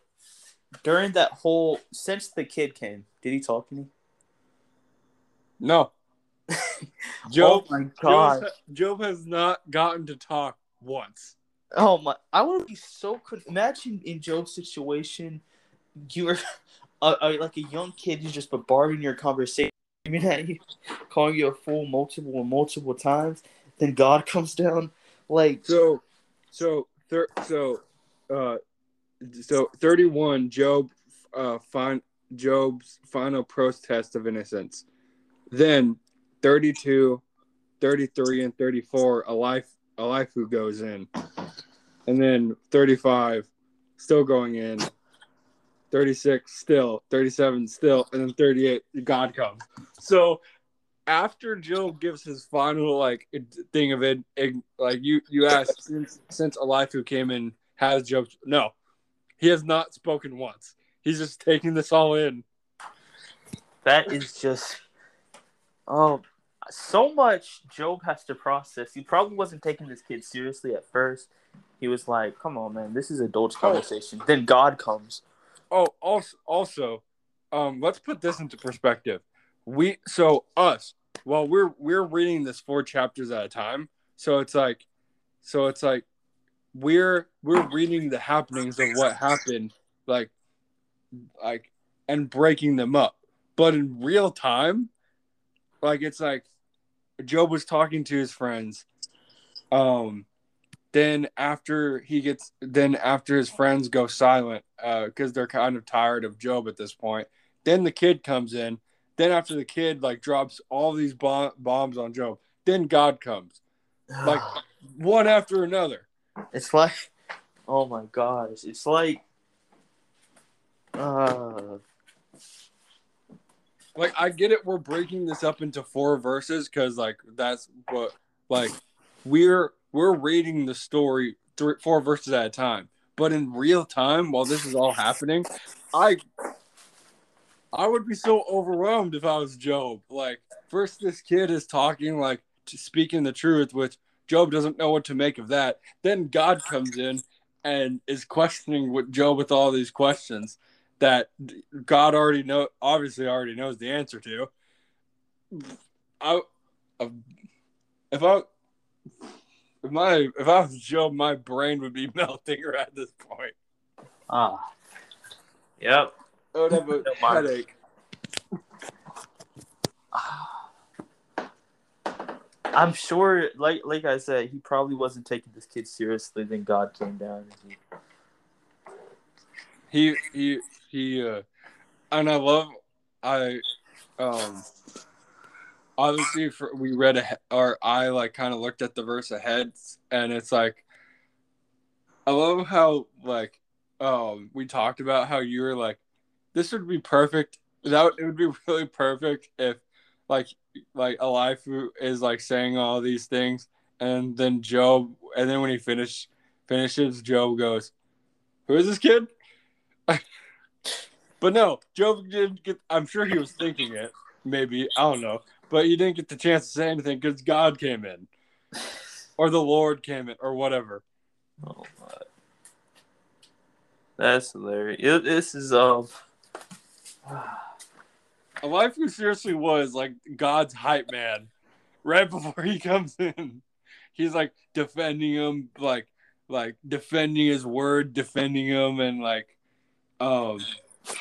Speaker 1: during that whole since the kid came, did he talk to me?
Speaker 2: No. Job,
Speaker 1: oh my god!
Speaker 2: Job has not gotten to talk once.
Speaker 1: Oh my! I would be so. Con- Imagine in Job's situation, you're uh, uh, like a young kid who's just bombarding your conversation you, calling you a fool multiple and multiple times. Then God comes down, like
Speaker 2: So, so, thir- so, uh, so thirty-one. Job, uh, fin- Job's final protest of innocence. Then 32, 33, and thirty-four. Elihu, a life who goes in, and then thirty-five, still going in. 36 still 37 still and then 38 god comes so after Job gives his final like thing of it, it like you you asked since since Elihu came in, has Job no, he has not spoken once. He's just taking this all in.
Speaker 1: that is just oh so much Job has to process. He probably wasn't taking this kid seriously at first. He was like, "Come on, man, this is adults conversation." Then God comes.
Speaker 2: Oh, also also, um, let's put this into perspective. We so us well we're we're reading this four chapters at a time, so it's like, so it's like we're we're reading the happenings of what happened, like, like, and breaking them up. But in real time, like it's like Job was talking to his friends. Um, then after he gets, then after his friends go silent, uh, because they're kind of tired of Job at this point. Then the kid comes in. Then after the kid like drops all these bomb- bombs on Job, then God comes, like one after another.
Speaker 1: It's like, oh my gosh, it's like, uh,
Speaker 2: like I get it we're breaking this up into four verses because like that's what like we're we're reading the story three four verses at a time. But in real time while this is all happening I I would be so overwhelmed if I was Job. Like first this kid is talking like speaking the truth which Job doesn't know what to make of that then God comes in and is questioning what Job with all these questions that God already know obviously already knows the answer to. I if I if my if I was Job, my brain would be melting right at this point.
Speaker 1: ah, yep.
Speaker 2: I would have a
Speaker 1: Don't
Speaker 2: headache.
Speaker 1: I'm sure, like like I said, he probably wasn't taking this kid seriously. Then God came down.
Speaker 2: He he he uh and I love I um obviously for, we read a or I like kind of looked at the verse ahead and it's like I love how like um we talked about how you were like this would be perfect that it would be really perfect if like like Elihu is like saying all these things and then Job and then when he finish finishes Job goes who is this kid but no Job didn't get I'm sure he was thinking it maybe I don't know but you didn't get the chance to say anything because God came in, or the Lord came in, or whatever.
Speaker 1: Oh my, that's hilarious. It, this is um.
Speaker 2: Who seriously was like God's hype man, right before he comes in, he's like defending him, like like defending his word, defending him, and like um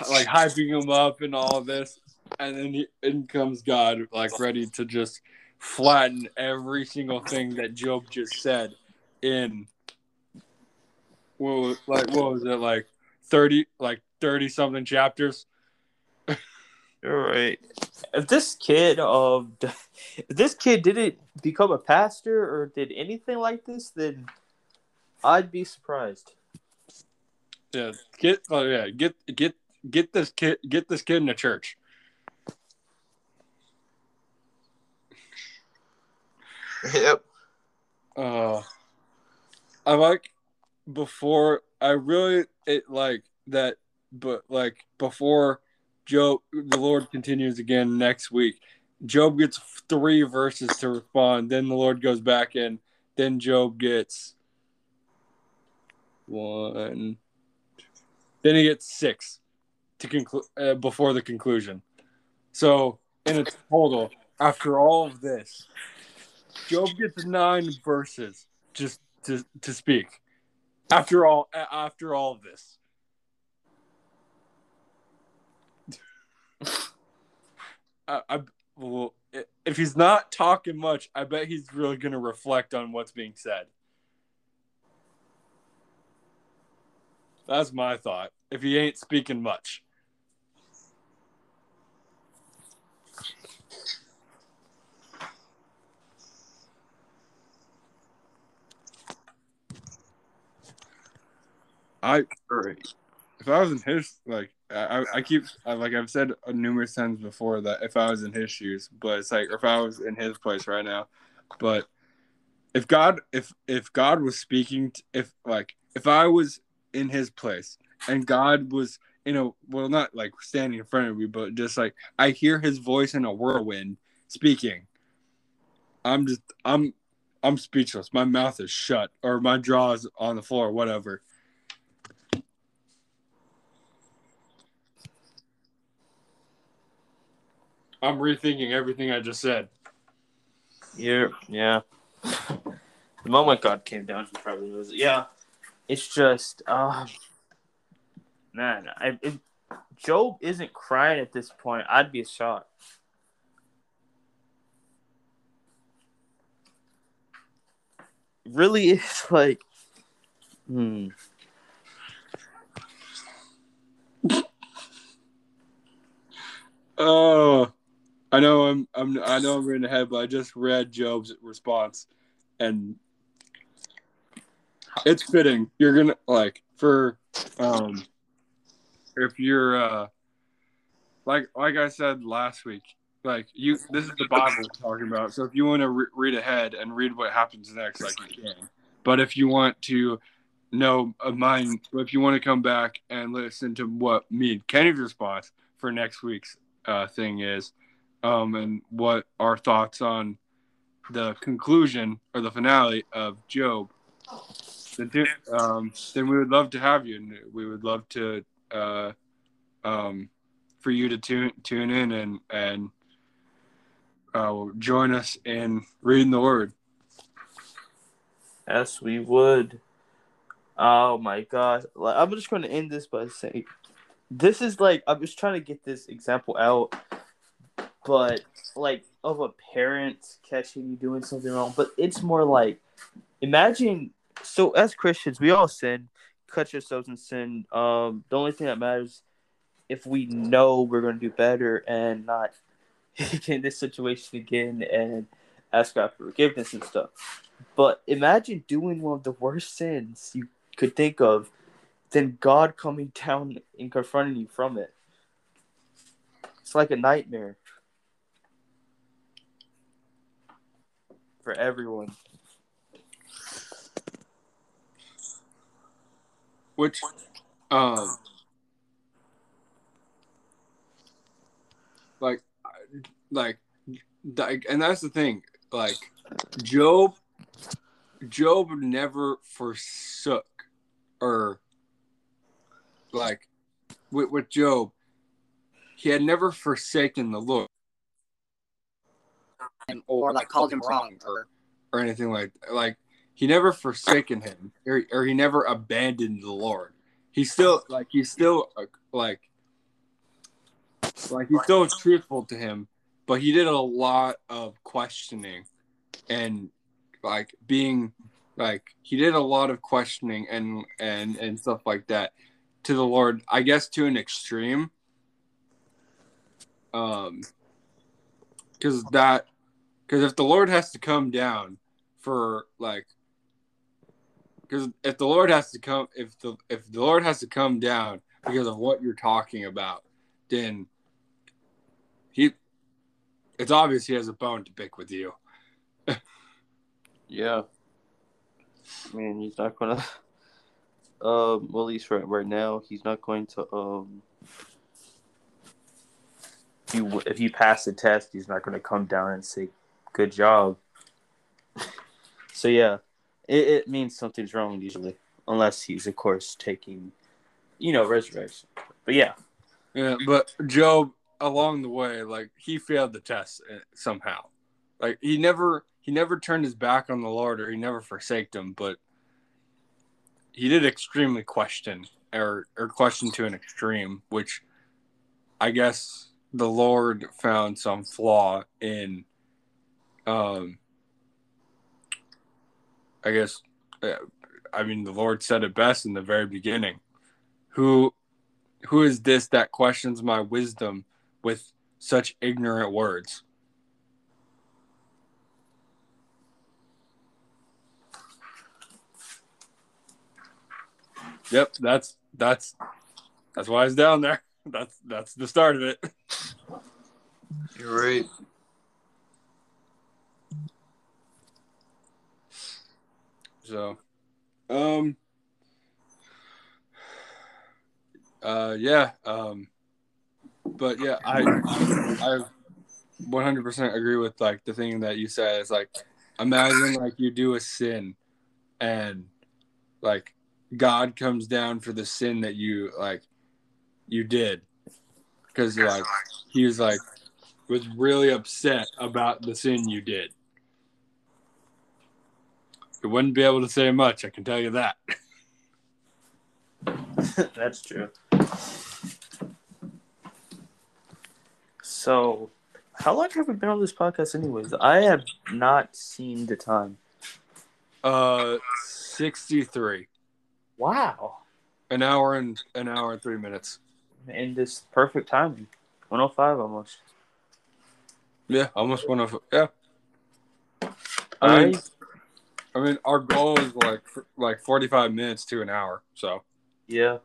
Speaker 2: like hyping him up and all this and then he, in comes God, like ready to just flatten every single thing that Job just said in what was, like what was it like thirty like thirty something chapters.
Speaker 1: You're. If this kid of um, if this kid didn't become a pastor or did anything like this, then I'd be surprised.
Speaker 2: Yeah, get oh yeah, get get get this kid get this kid in a church.
Speaker 1: Yep.
Speaker 2: Uh, I like before I really it like that, but like before Job, the Lord continues again next week. Job gets three verses to respond. Then the Lord goes back in. Then Job gets one. Then he gets six to conclude uh, before the conclusion. So in a total, after all of this, Job gets nine verses just to to speak. After all, after all of this. I, I well, if he's not talking much, I bet he's really going to reflect on what's being said. That's my thought. If he ain't speaking much. I if I was in his like I, I keep like I've said numerous times before that if I was in his shoes, but it's like if I was in his place right now, but if God if if God was speaking to, if like if I was in his place and God was you know well not like standing in front of me but just like I hear his voice in a whirlwind speaking I'm just I'm I'm speechless. My mouth is shut or my jaw is on the floor whatever I'm rethinking everything I just said.
Speaker 1: Yeah, yeah. the moment God came down, he probably knows it. Yeah, it's just, uh, man, I, if Job isn't crying at this point, I'd be shocked. Really, it's like, hmm.
Speaker 2: Oh. I know I'm I'm I know I'm reading ahead, but I just read Job's response, and it's fitting. You're gonna like for um if you're uh like like I said last week, like you this is the Bible talking about. So if you want to re- read ahead and read what happens next, like you can. But if you want to know of mine, if you want to come back and listen to what me and Kenny's response for next week's uh, thing is, um, and what our thoughts on the conclusion or the finale of Job, then, um, then we would love to have you. And we would love to uh, um, for you to tune tune in and and uh, join us in reading the Word.
Speaker 1: Yes, we would. Oh my gosh! I'm just going to end this by saying, this is like I'm just trying to get this example out but like of a parent catching you doing something wrong, but it's more like imagine. So as Christians, we all sin, cut yourselves in sin. Um, the only thing that matters if we know we're going to do better and not get in this situation again and ask God for forgiveness and stuff. But imagine doing one of the worst sins you could think of, then God coming down and confronting you from it. It's like a nightmare for everyone.
Speaker 2: Which, um, like, like, like, and that's the thing. Like, Job, Job never forsook, or like, with with Job, he had never forsaken the Lord,
Speaker 3: and, or like called him wrong or
Speaker 2: or anything like like he never forsaken him or, or he never abandoned the lord. He's still like he's still like like he's still truthful to him but he did a lot of questioning and like being like he did a lot of questioning and and and stuff like that to the lord i guess to an extreme. Um because that because if the lord has to come down for like because if the lord has to come if the if the lord has to come down because of what you're talking about then he it's obvious he has a bone to pick with you
Speaker 1: Yeah. I mean, he's not gonna. Um, well, at least right right now, he's not going to. Um, you if you pass the test, he's not going to come down and say, "Good job." so yeah, it, it means something's wrong usually, unless he's of course taking, you know, resurrection. But yeah,
Speaker 2: yeah but job along the way like he failed the test uh, somehow like he never he never turned his back on the lord or he never forsaked him but he did extremely question or or question to an extreme which i guess the lord found some flaw in um i guess uh, i mean the lord said it best in the very beginning who who is this that questions my wisdom with such ignorant words Yep, that's that's that's why it's down there. That's that's the start of it.
Speaker 3: you're right
Speaker 2: So, um, uh, yeah, um, but yeah, I I 100% agree with like the thing that you said. It's like imagine like you do a sin, and like God comes down for the sin that you like you did, because like he was like was really upset about the sin you did. You wouldn't be able to say much, I can tell you that.
Speaker 1: that's true. So, how long have we been on this podcast, anyways? I have not seen the time.
Speaker 2: Uh, sixty-three,
Speaker 1: Wow.
Speaker 2: an hour and an hour and three minutes.
Speaker 1: In this perfect timing. 105 almost.
Speaker 2: Yeah, almost one of yeah.
Speaker 1: I
Speaker 2: I mean, our goal is like like forty-five minutes to an hour. So
Speaker 1: yeah,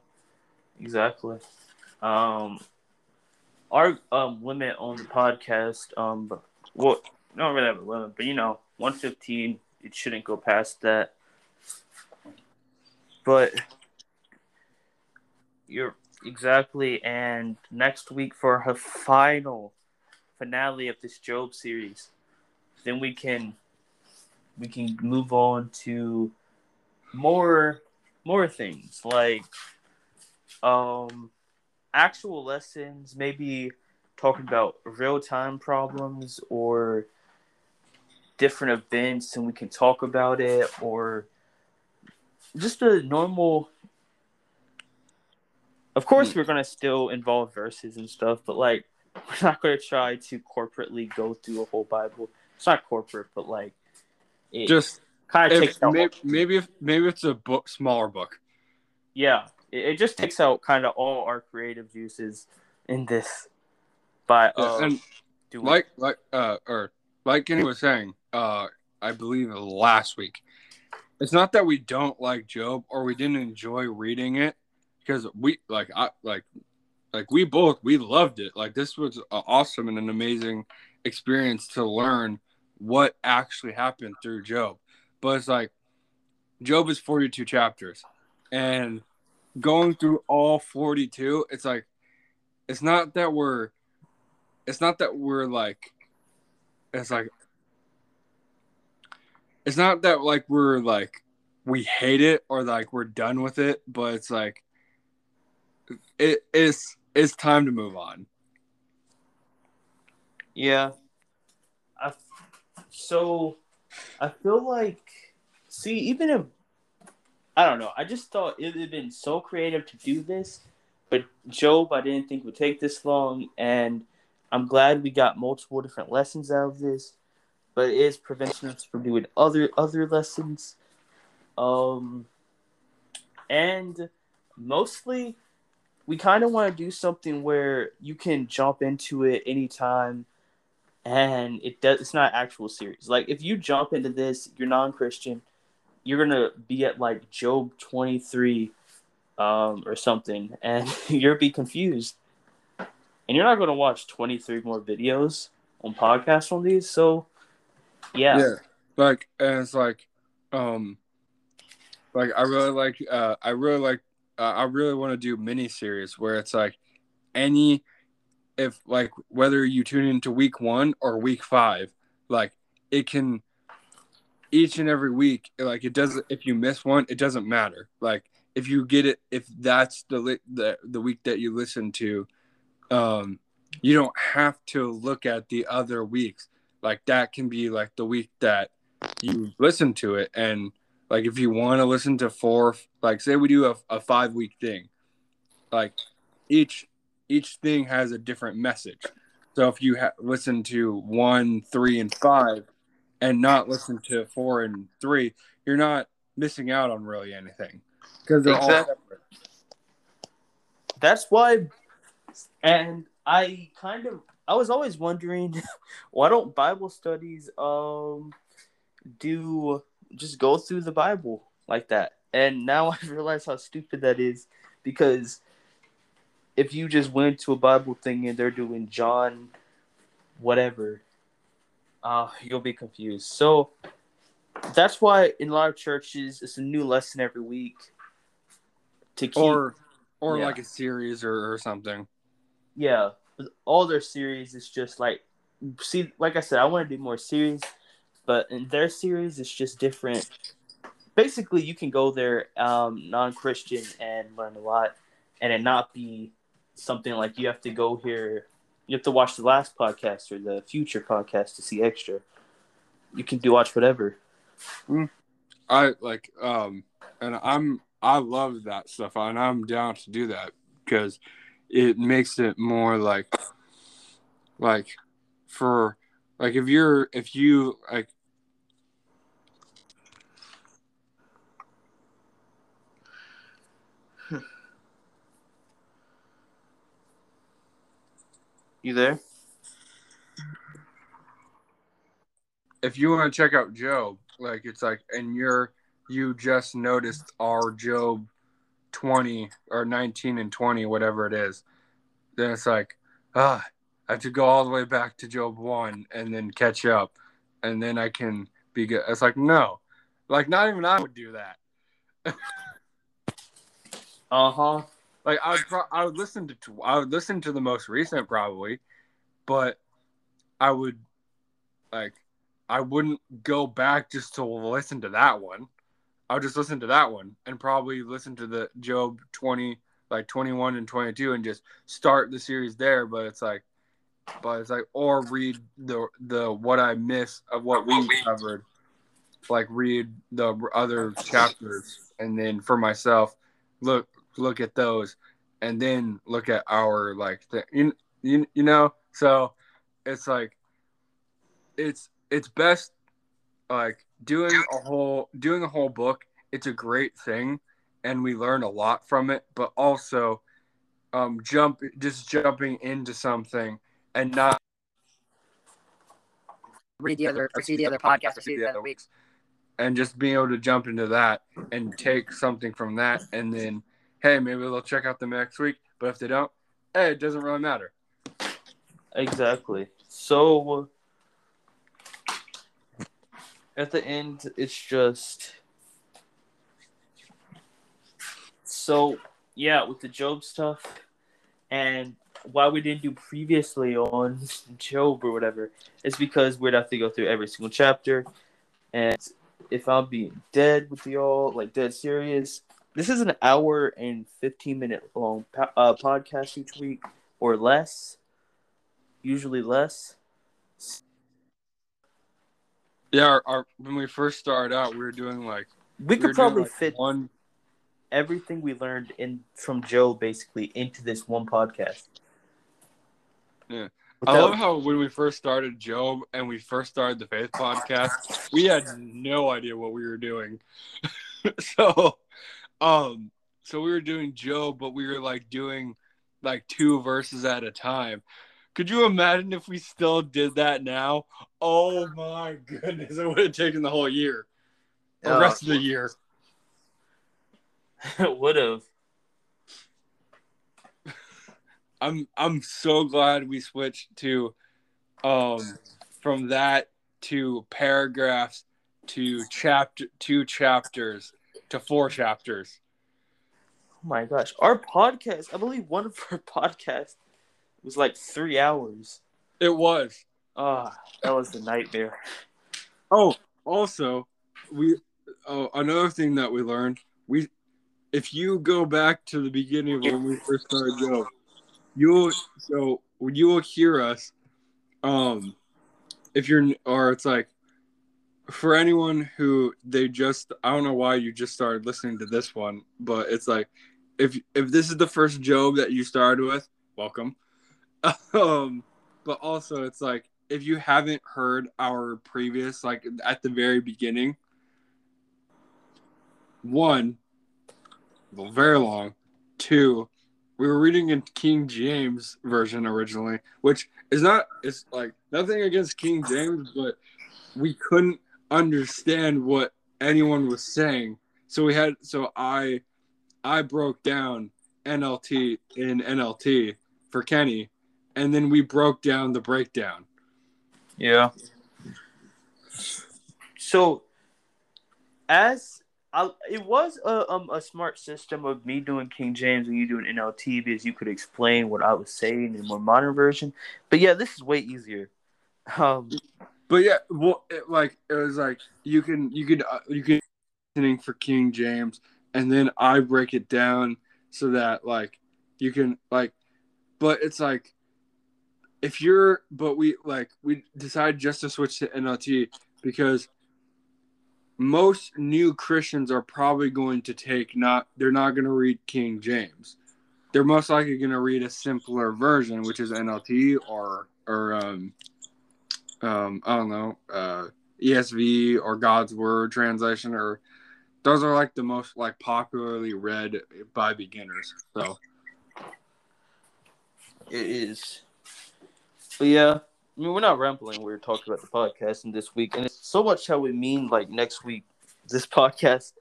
Speaker 1: exactly. Um, our um limit on the podcast, um, well, we don't really have a limit, but you know, 115. It shouldn't go past that. But you're exactly, and next week for her final finale of this Job series, then we can we can move on to more more things like um actual lessons maybe talking about real time problems or different events and we can talk about it or just a normal of course we're going to still involve verses and stuff but like we're not going to try to corporately go through a whole Bible. It's not corporate, but like it
Speaker 2: Just
Speaker 1: kind of takes out.
Speaker 2: maybe, maybe if maybe it's a book, smaller book.
Speaker 1: Yeah, it, it just takes out kind of all our creative juices in this. By
Speaker 2: Yeah,
Speaker 1: uh,
Speaker 2: and
Speaker 1: doing
Speaker 2: like like uh or like Kenny was saying, uh I believe last week. It's not that we don't like Job or we didn't enjoy reading it because we like I like like we both we loved it. Like this was awesome and an amazing experience to learn what actually happened through Job. But it's like Job is 42 chapters and going through all 42, it's like it's not that we're it's not that we're like it's like it's not that like we're like we hate it or like we're done with it but it's like it is it's time to move on
Speaker 1: Yeah. So I feel like see even if I don't know, I just thought it would have been so creative to do this, but Job I didn't think would take this long and I'm glad we got multiple different lessons out of this, but it is preventing us from doing other other lessons. Um and mostly we kind of want to do something where you can jump into it anytime and it does it's not actual series. Like if you jump into this you're non-christian you're gonna be at like job 23 um, or something and you'll be confused. And you're not gonna watch 23 more videos on podcasts on these so yeah, Yeah,
Speaker 2: like and it's like um like i really like uh i really like uh, i really want to do mini series where it's like any if like whether you tune into week one or week five like it can each and every week like it doesn't if you miss one it doesn't matter. Like if you get it if that's the li- the, the week that you listen to um you don't have to look at the other weeks. Like that can be like the week that you listen to it. And like if you want to listen to four like say we do a, a five week thing like each each thing has a different message so if you ha- listen to one three and five and not listen to four and three you're not missing out on really anything because they're all
Speaker 1: Exactly.
Speaker 2: separate
Speaker 1: that's why and i kind of i was always wondering why don't bible studies um do just go through the bible like that and now i realize how stupid that is because if you just went to a bible thing and they're doing john whatever uh you'll be confused so that's why in a lot of churches it's a new lesson every week to keep
Speaker 2: or or
Speaker 1: Yeah.
Speaker 2: like a series or, or something
Speaker 1: yeah, all their series is just like see like I said, I want to do more series, but in their series it's just different. Basically, you can go there um, non-Christian and learn a lot, and it not be something like you have to go here. You have to watch the last podcast or the future podcast to see extra. You can do watch whatever.
Speaker 2: I like um and I'm I love that stuff and I'm down to do that because it makes it more like like for like if you're if you like
Speaker 1: You there?
Speaker 2: if you want to check out Job like it's like and you're you just noticed our Job 20 or 19 and 20 whatever it is then it's like ah I have to go all the way back to Job 1 and then catch up and then I can be good it's like no like not even I would do that
Speaker 1: Uh huh.
Speaker 2: Like I would pro- I would listen to I would listen to the most recent probably but I would like I wouldn't go back just to listen to that one. I would just listen to that one and probably listen to the Job 20 like 21 and 22 and just start the series there but it's like but it's like or read the the what I miss of what we covered like read the other chapters and then for myself look look at those and then look at our like the, you, you, you know So it's like it's it's best like doing a whole doing a whole book. It's a great thing, and we learn a lot from it. But also, um, jump just jumping into something and not
Speaker 3: Read the other or see the other podcast or see the other weeks.
Speaker 2: and just being able to jump into that and take something from that and then hey maybe they'll check out the next week but if they don't hey it doesn't really matter
Speaker 1: Exactly. So at the end, it's just so yeah with the Job stuff and why we didn't do previously on Job or whatever is because we'd have to go through every single chapter and if I'm being dead with y'all like dead serious this is an hour and 15 minute long po- uh, podcast each week or less usually less
Speaker 2: yeah our, our, when we first started out we were doing like
Speaker 1: we
Speaker 2: we
Speaker 1: could probably
Speaker 2: like,
Speaker 1: fit
Speaker 2: one
Speaker 1: everything we learned in from Job basically into this one podcast.
Speaker 2: Yeah.
Speaker 1: Without-
Speaker 2: I love how when we first started Job and we first started the Faith podcast, we had no idea what we were doing. so, um, so we were doing Job, but we were like doing like two verses at a time. Could you imagine if we still did that now? Oh my goodness, it would have taken the whole year, the
Speaker 1: Uh,
Speaker 2: rest of the year.
Speaker 1: It would have.
Speaker 2: I'm I'm so glad we switched to um from that to paragraphs to chapter two chapters to four chapters.
Speaker 1: Oh my gosh, our podcast! I believe one of our podcasts was like three hours.
Speaker 2: It was.
Speaker 1: Ah, that was the nightmare.
Speaker 2: Oh, also, we oh another thing that we learned we if you go back to the beginning of when we first started Job, you'll so you will hear us. Um, if you're or it's like for anyone who they just I don't know why you just started listening to this one, but it's like if if this is the first Job that you started with, welcome. Um, but also it's like if you haven't heard our previous like at the very beginning, one, very long. Two, we were reading in King James version originally, which is not it's like nothing against King James, but we couldn't understand what anyone was saying. So we had so I I broke down NLT in NLT for Kenny, and then we broke down the breakdown.
Speaker 1: Yeah. So, as I, it was a um a smart system of me doing King James and you doing NLT because you could explain what I was saying in a more modern version. But yeah, this is way easier. Um,
Speaker 2: But yeah, well, it, like it was like you can you can uh, you can listening for King James, and then I break it down so that like you can like, but it's like if you're but we like we decided just to switch to NLT because most new Christians are probably going to take not they're not going to read King James. They're most likely going to read a simpler version, which is NLT or or um um I don't know uh ESV or God's Word translation or those are like the most like popularly read by beginners. So
Speaker 1: it is. But yeah, I mean, we're not rambling. We're talking about the podcast and this week, and it's so much how we mean like next week, this podcast,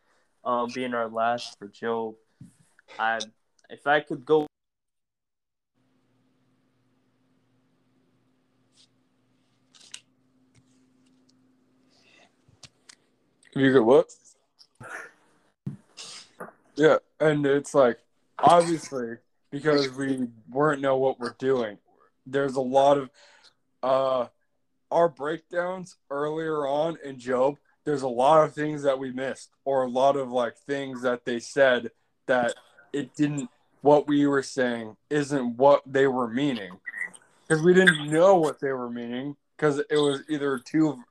Speaker 1: um, being our last for Job. I, if I could go
Speaker 2: You get what? Yeah, and it's like obviously because we weren't know what we're doing. There's a lot of uh our breakdowns earlier on in Job. There's a lot of things that we missed, or a lot of like things that they said that it didn't. What we were saying isn't what they were meaning, because we didn't know what they were meaning. Because it was either two e-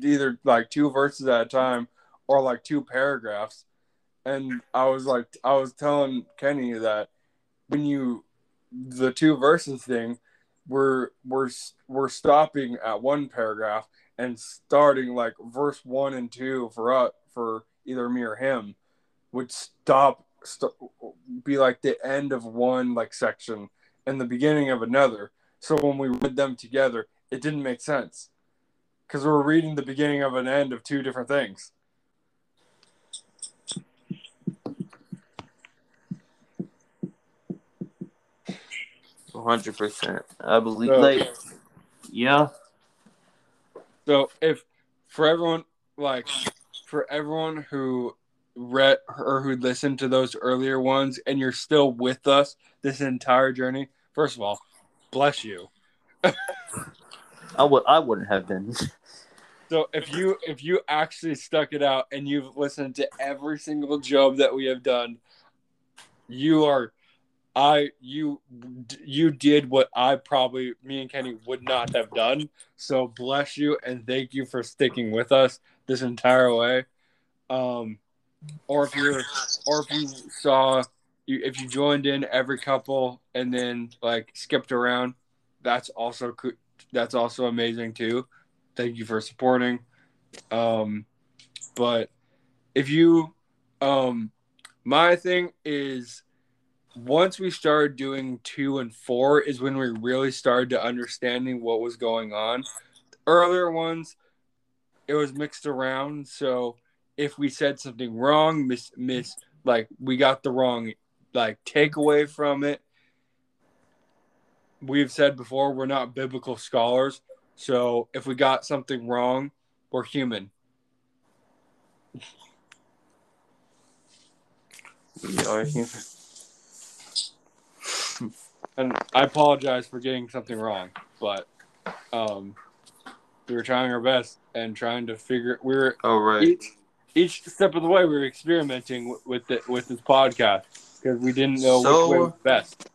Speaker 2: either like two verses at a time or like two paragraphs. And I was like, I was telling Kenny that when you, the two verses thing, we're we're we're stopping at one paragraph and starting like verse one and two for us for either me or him would stop st- be like the end of one like section and the beginning of another. So when we read them together, it didn't make sense because we we're reading the beginning of an end of two different things.
Speaker 1: hundred percent. I believe
Speaker 2: So-
Speaker 1: like yeah.
Speaker 2: So if for everyone like for everyone who read or who listened to those earlier ones and you're still with us this entire journey, first of all, bless you.
Speaker 1: I would I wouldn't have been.
Speaker 2: So if you if you actually stuck it out and you've listened to every single job that we have done, you are I you you did what I probably me and Kenny would not have done. So bless you and thank you for sticking with us this entire way. Um or if you're or if you saw you if you joined in every couple and then like skipped around, that's also that's also amazing too. Thank you for supporting. Um, but if you, um, my thing is once we started doing two and four is when we really started to understanding what was going on. Earlier ones, it was mixed around. So if we said something wrong, miss, miss, like we got the wrong, like takeaway from it. We've said before, we're not biblical scholars. So if we got something wrong, we're human.
Speaker 1: We are human.
Speaker 2: And I apologize for getting something wrong, but um, we were trying our best and trying to figure. We were
Speaker 1: All right.
Speaker 2: each each step of the way we were experimenting with it with this podcast because we didn't know which way was best.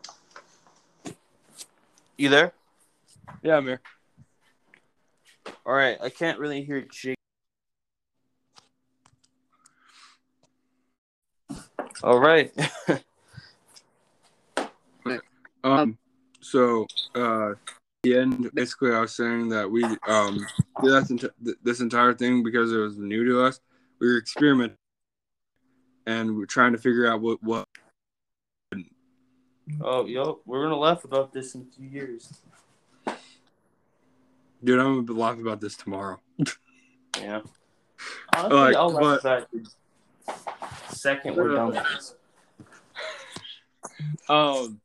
Speaker 1: You there?
Speaker 2: Yeah, Amir.
Speaker 1: All right. I can't really hear Jake. All right.
Speaker 2: Um, so uh, the end. Basically, I was saying that we um did that ent- th- this entire thing because it was new to us. We were experimenting, and we're trying to figure out what what.
Speaker 1: Oh, yo, we're gonna laugh about this in two years.
Speaker 2: Dude, I'm gonna laugh about this tomorrow.
Speaker 1: Yeah. Honestly,
Speaker 2: Like,
Speaker 1: I'll laugh
Speaker 2: but-
Speaker 1: about it second we're done with this.
Speaker 2: Um,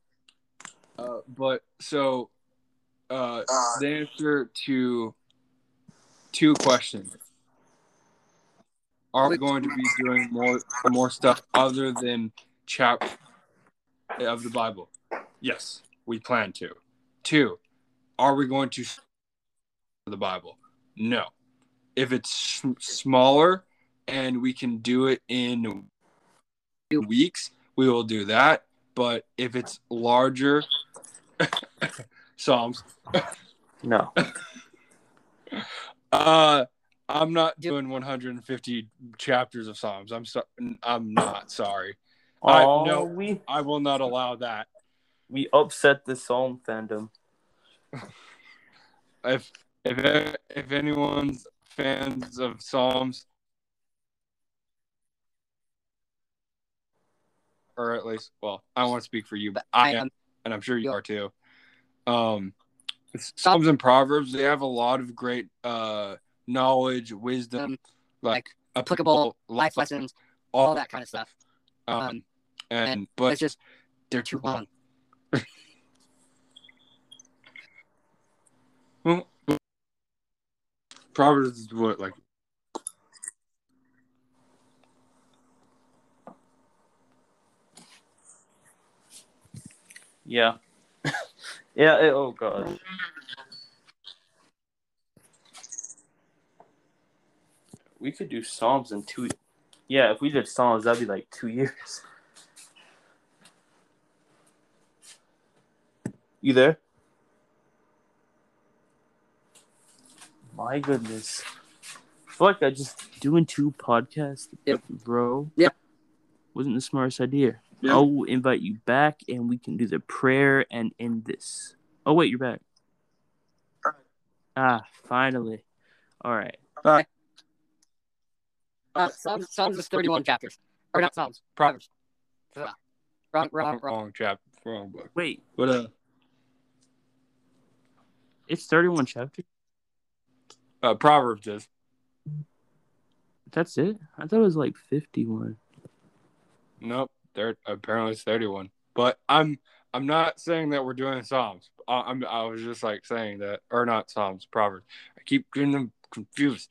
Speaker 2: uh, but so, uh, the answer to two questions: Are we going to be doing more more stuff other than chapter of the Bible? Yes, we plan to. Two: Are we going to the Bible? No. If it's smaller and we can do it in weeks, we will do that. But if it's larger, Psalms.
Speaker 1: No.
Speaker 2: Uh, I'm not doing 150 chapters of Psalms. I'm so, I'm not sorry. I- no.
Speaker 1: we
Speaker 2: I will not allow that.
Speaker 1: we upset the Psalm fandom.
Speaker 2: If if if anyone's fans of Psalms, or at least, well, I don't want to speak for you, but I am, and I'm sure you are too. Um, Psalms and Proverbs they have a lot of great uh knowledge, wisdom,
Speaker 3: Um,
Speaker 2: like
Speaker 3: applicable life lessons, all that kind of stuff.
Speaker 2: Um,
Speaker 3: Um,
Speaker 2: and but
Speaker 3: it's just
Speaker 2: they're too long. well, Proverbs is what like
Speaker 1: Yeah. yeah. It, oh god. We could do Psalms in two. Yeah, if we did Psalms, that'd be like two years. You there? My goodness. I feel like I just doing two podcasts,
Speaker 3: Yep.
Speaker 1: bro.
Speaker 3: Yep.
Speaker 1: Wasn't the smartest idea.
Speaker 2: Yep.
Speaker 1: I'll invite you back and we can do the prayer and end this. Oh wait, you're back. Ah, finally. All right.
Speaker 3: Uh, Psalms, Psalms is 31 chapters. Or not Psalms, Proverbs. Ugh. Wrong, wrong, wrong.
Speaker 2: Wrong chapter. Wrong book.
Speaker 1: Wait,
Speaker 2: But uh,
Speaker 1: it's 31 chapters?
Speaker 2: uh Proverbs is.
Speaker 1: That's it? I thought it was like 51.
Speaker 2: Nope. There apparently it's 31. But I'm I'm not saying that we're doing Psalms. I, I'm I was just like saying that or not Psalms, Proverbs. I keep getting them confused.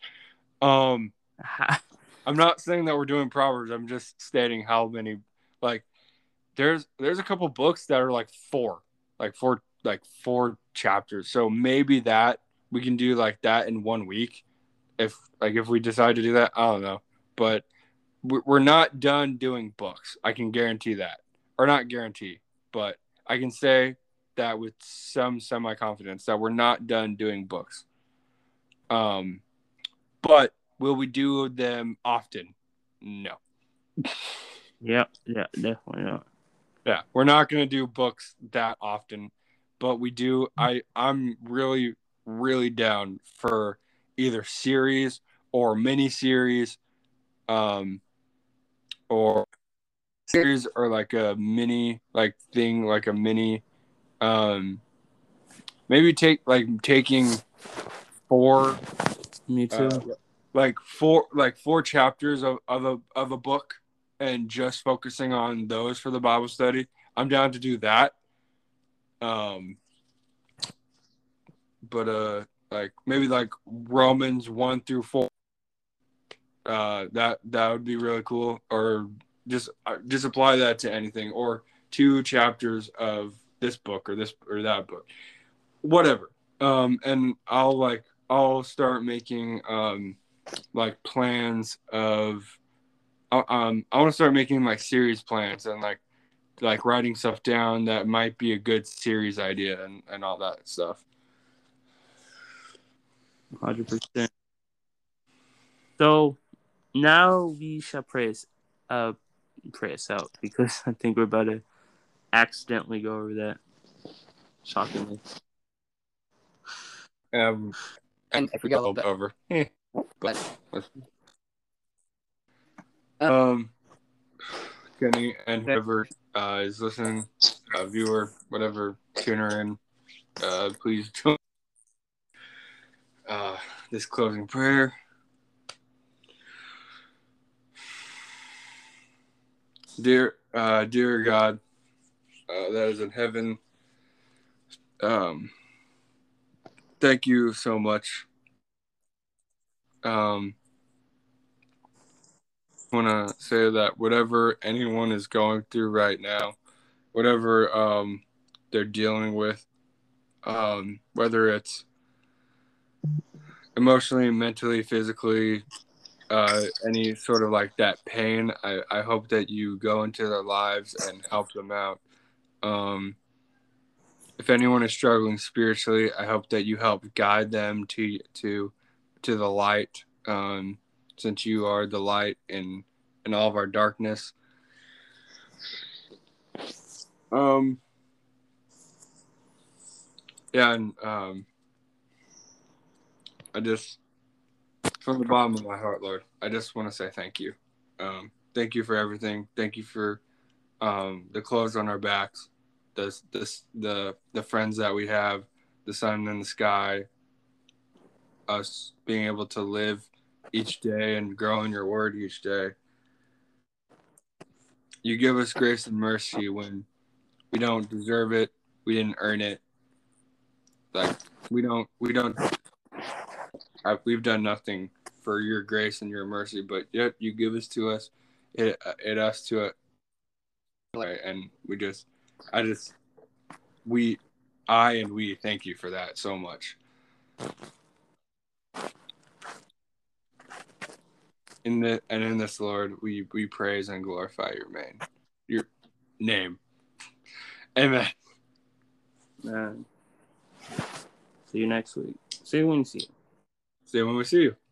Speaker 2: Um I'm not saying that we're doing Proverbs. I'm just stating how many like there's there's a couple books that are like four. Like four like four chapters. So maybe that we can do like that in one week if like if we decide to do that. I don't know. But we- we're not done doing books. I can guarantee that. Or not guarantee, but I can say that with some semi confidence that we're not done doing books. Um but will we do them often? No.
Speaker 1: yeah, yeah, definitely not.
Speaker 2: Yeah, we're not going to do books that often, but we do I I'm really really down for either series or mini series um or series or like a mini like thing like a mini um maybe take like taking four
Speaker 1: Me too.
Speaker 2: uh, like four like four chapters of, of a of a book and just focusing on those for the Bible study. I'm down to do that. Um but uh like maybe like Romans one through four. Uh that that would be really cool. Or just uh, just apply that to anything or two chapters of this book or this or that book. Whatever. Um and I'll like I'll start making um like plans of uh, um I want to start making like series plans and like like writing stuff down that might be a good series idea and, and all that stuff.
Speaker 1: Hundred percent. So now we shall pray us, uh, pray us out because I think we're about to accidentally go over that. Shockingly.
Speaker 2: Um
Speaker 3: And if we go a little
Speaker 2: over.
Speaker 3: But
Speaker 2: um Kenny and whoever uh, is listening, uh, viewer, whatever, tuner in, uh, please join uh, this closing prayer. Dear, uh, dear God, uh, that is in heaven. Um, thank you so much. Um, want to say that whatever anyone is going through right now, whatever um, they're dealing with, um, whether it's emotionally, mentally, physically, uh, any sort of like that pain, I, I hope that you go into their lives and help them out. Um, if anyone is struggling spiritually, I hope that you help guide them to to to the light. Um, since you are the light in in all of our darkness. Um yeah, and um I just from the bottom of my heart, Lord, I just want to say thank you. Um thank you for everything. Thank you for um the clothes on our backs, the this the the friends that we have, the sun in the sky, us being able to live each day and grow in your word each day. You give us grace and mercy when we don't deserve it, we didn't earn it. Like we don't we don't we've done nothing for your grace and your mercy, but yet you give us to us it it us to it and we just I just we I and we thank you for that so much. In the and in this Lord, we we praise and glorify your name, your name. Amen.
Speaker 1: Man. See you next week. See you when you see you.
Speaker 2: See you when we see you.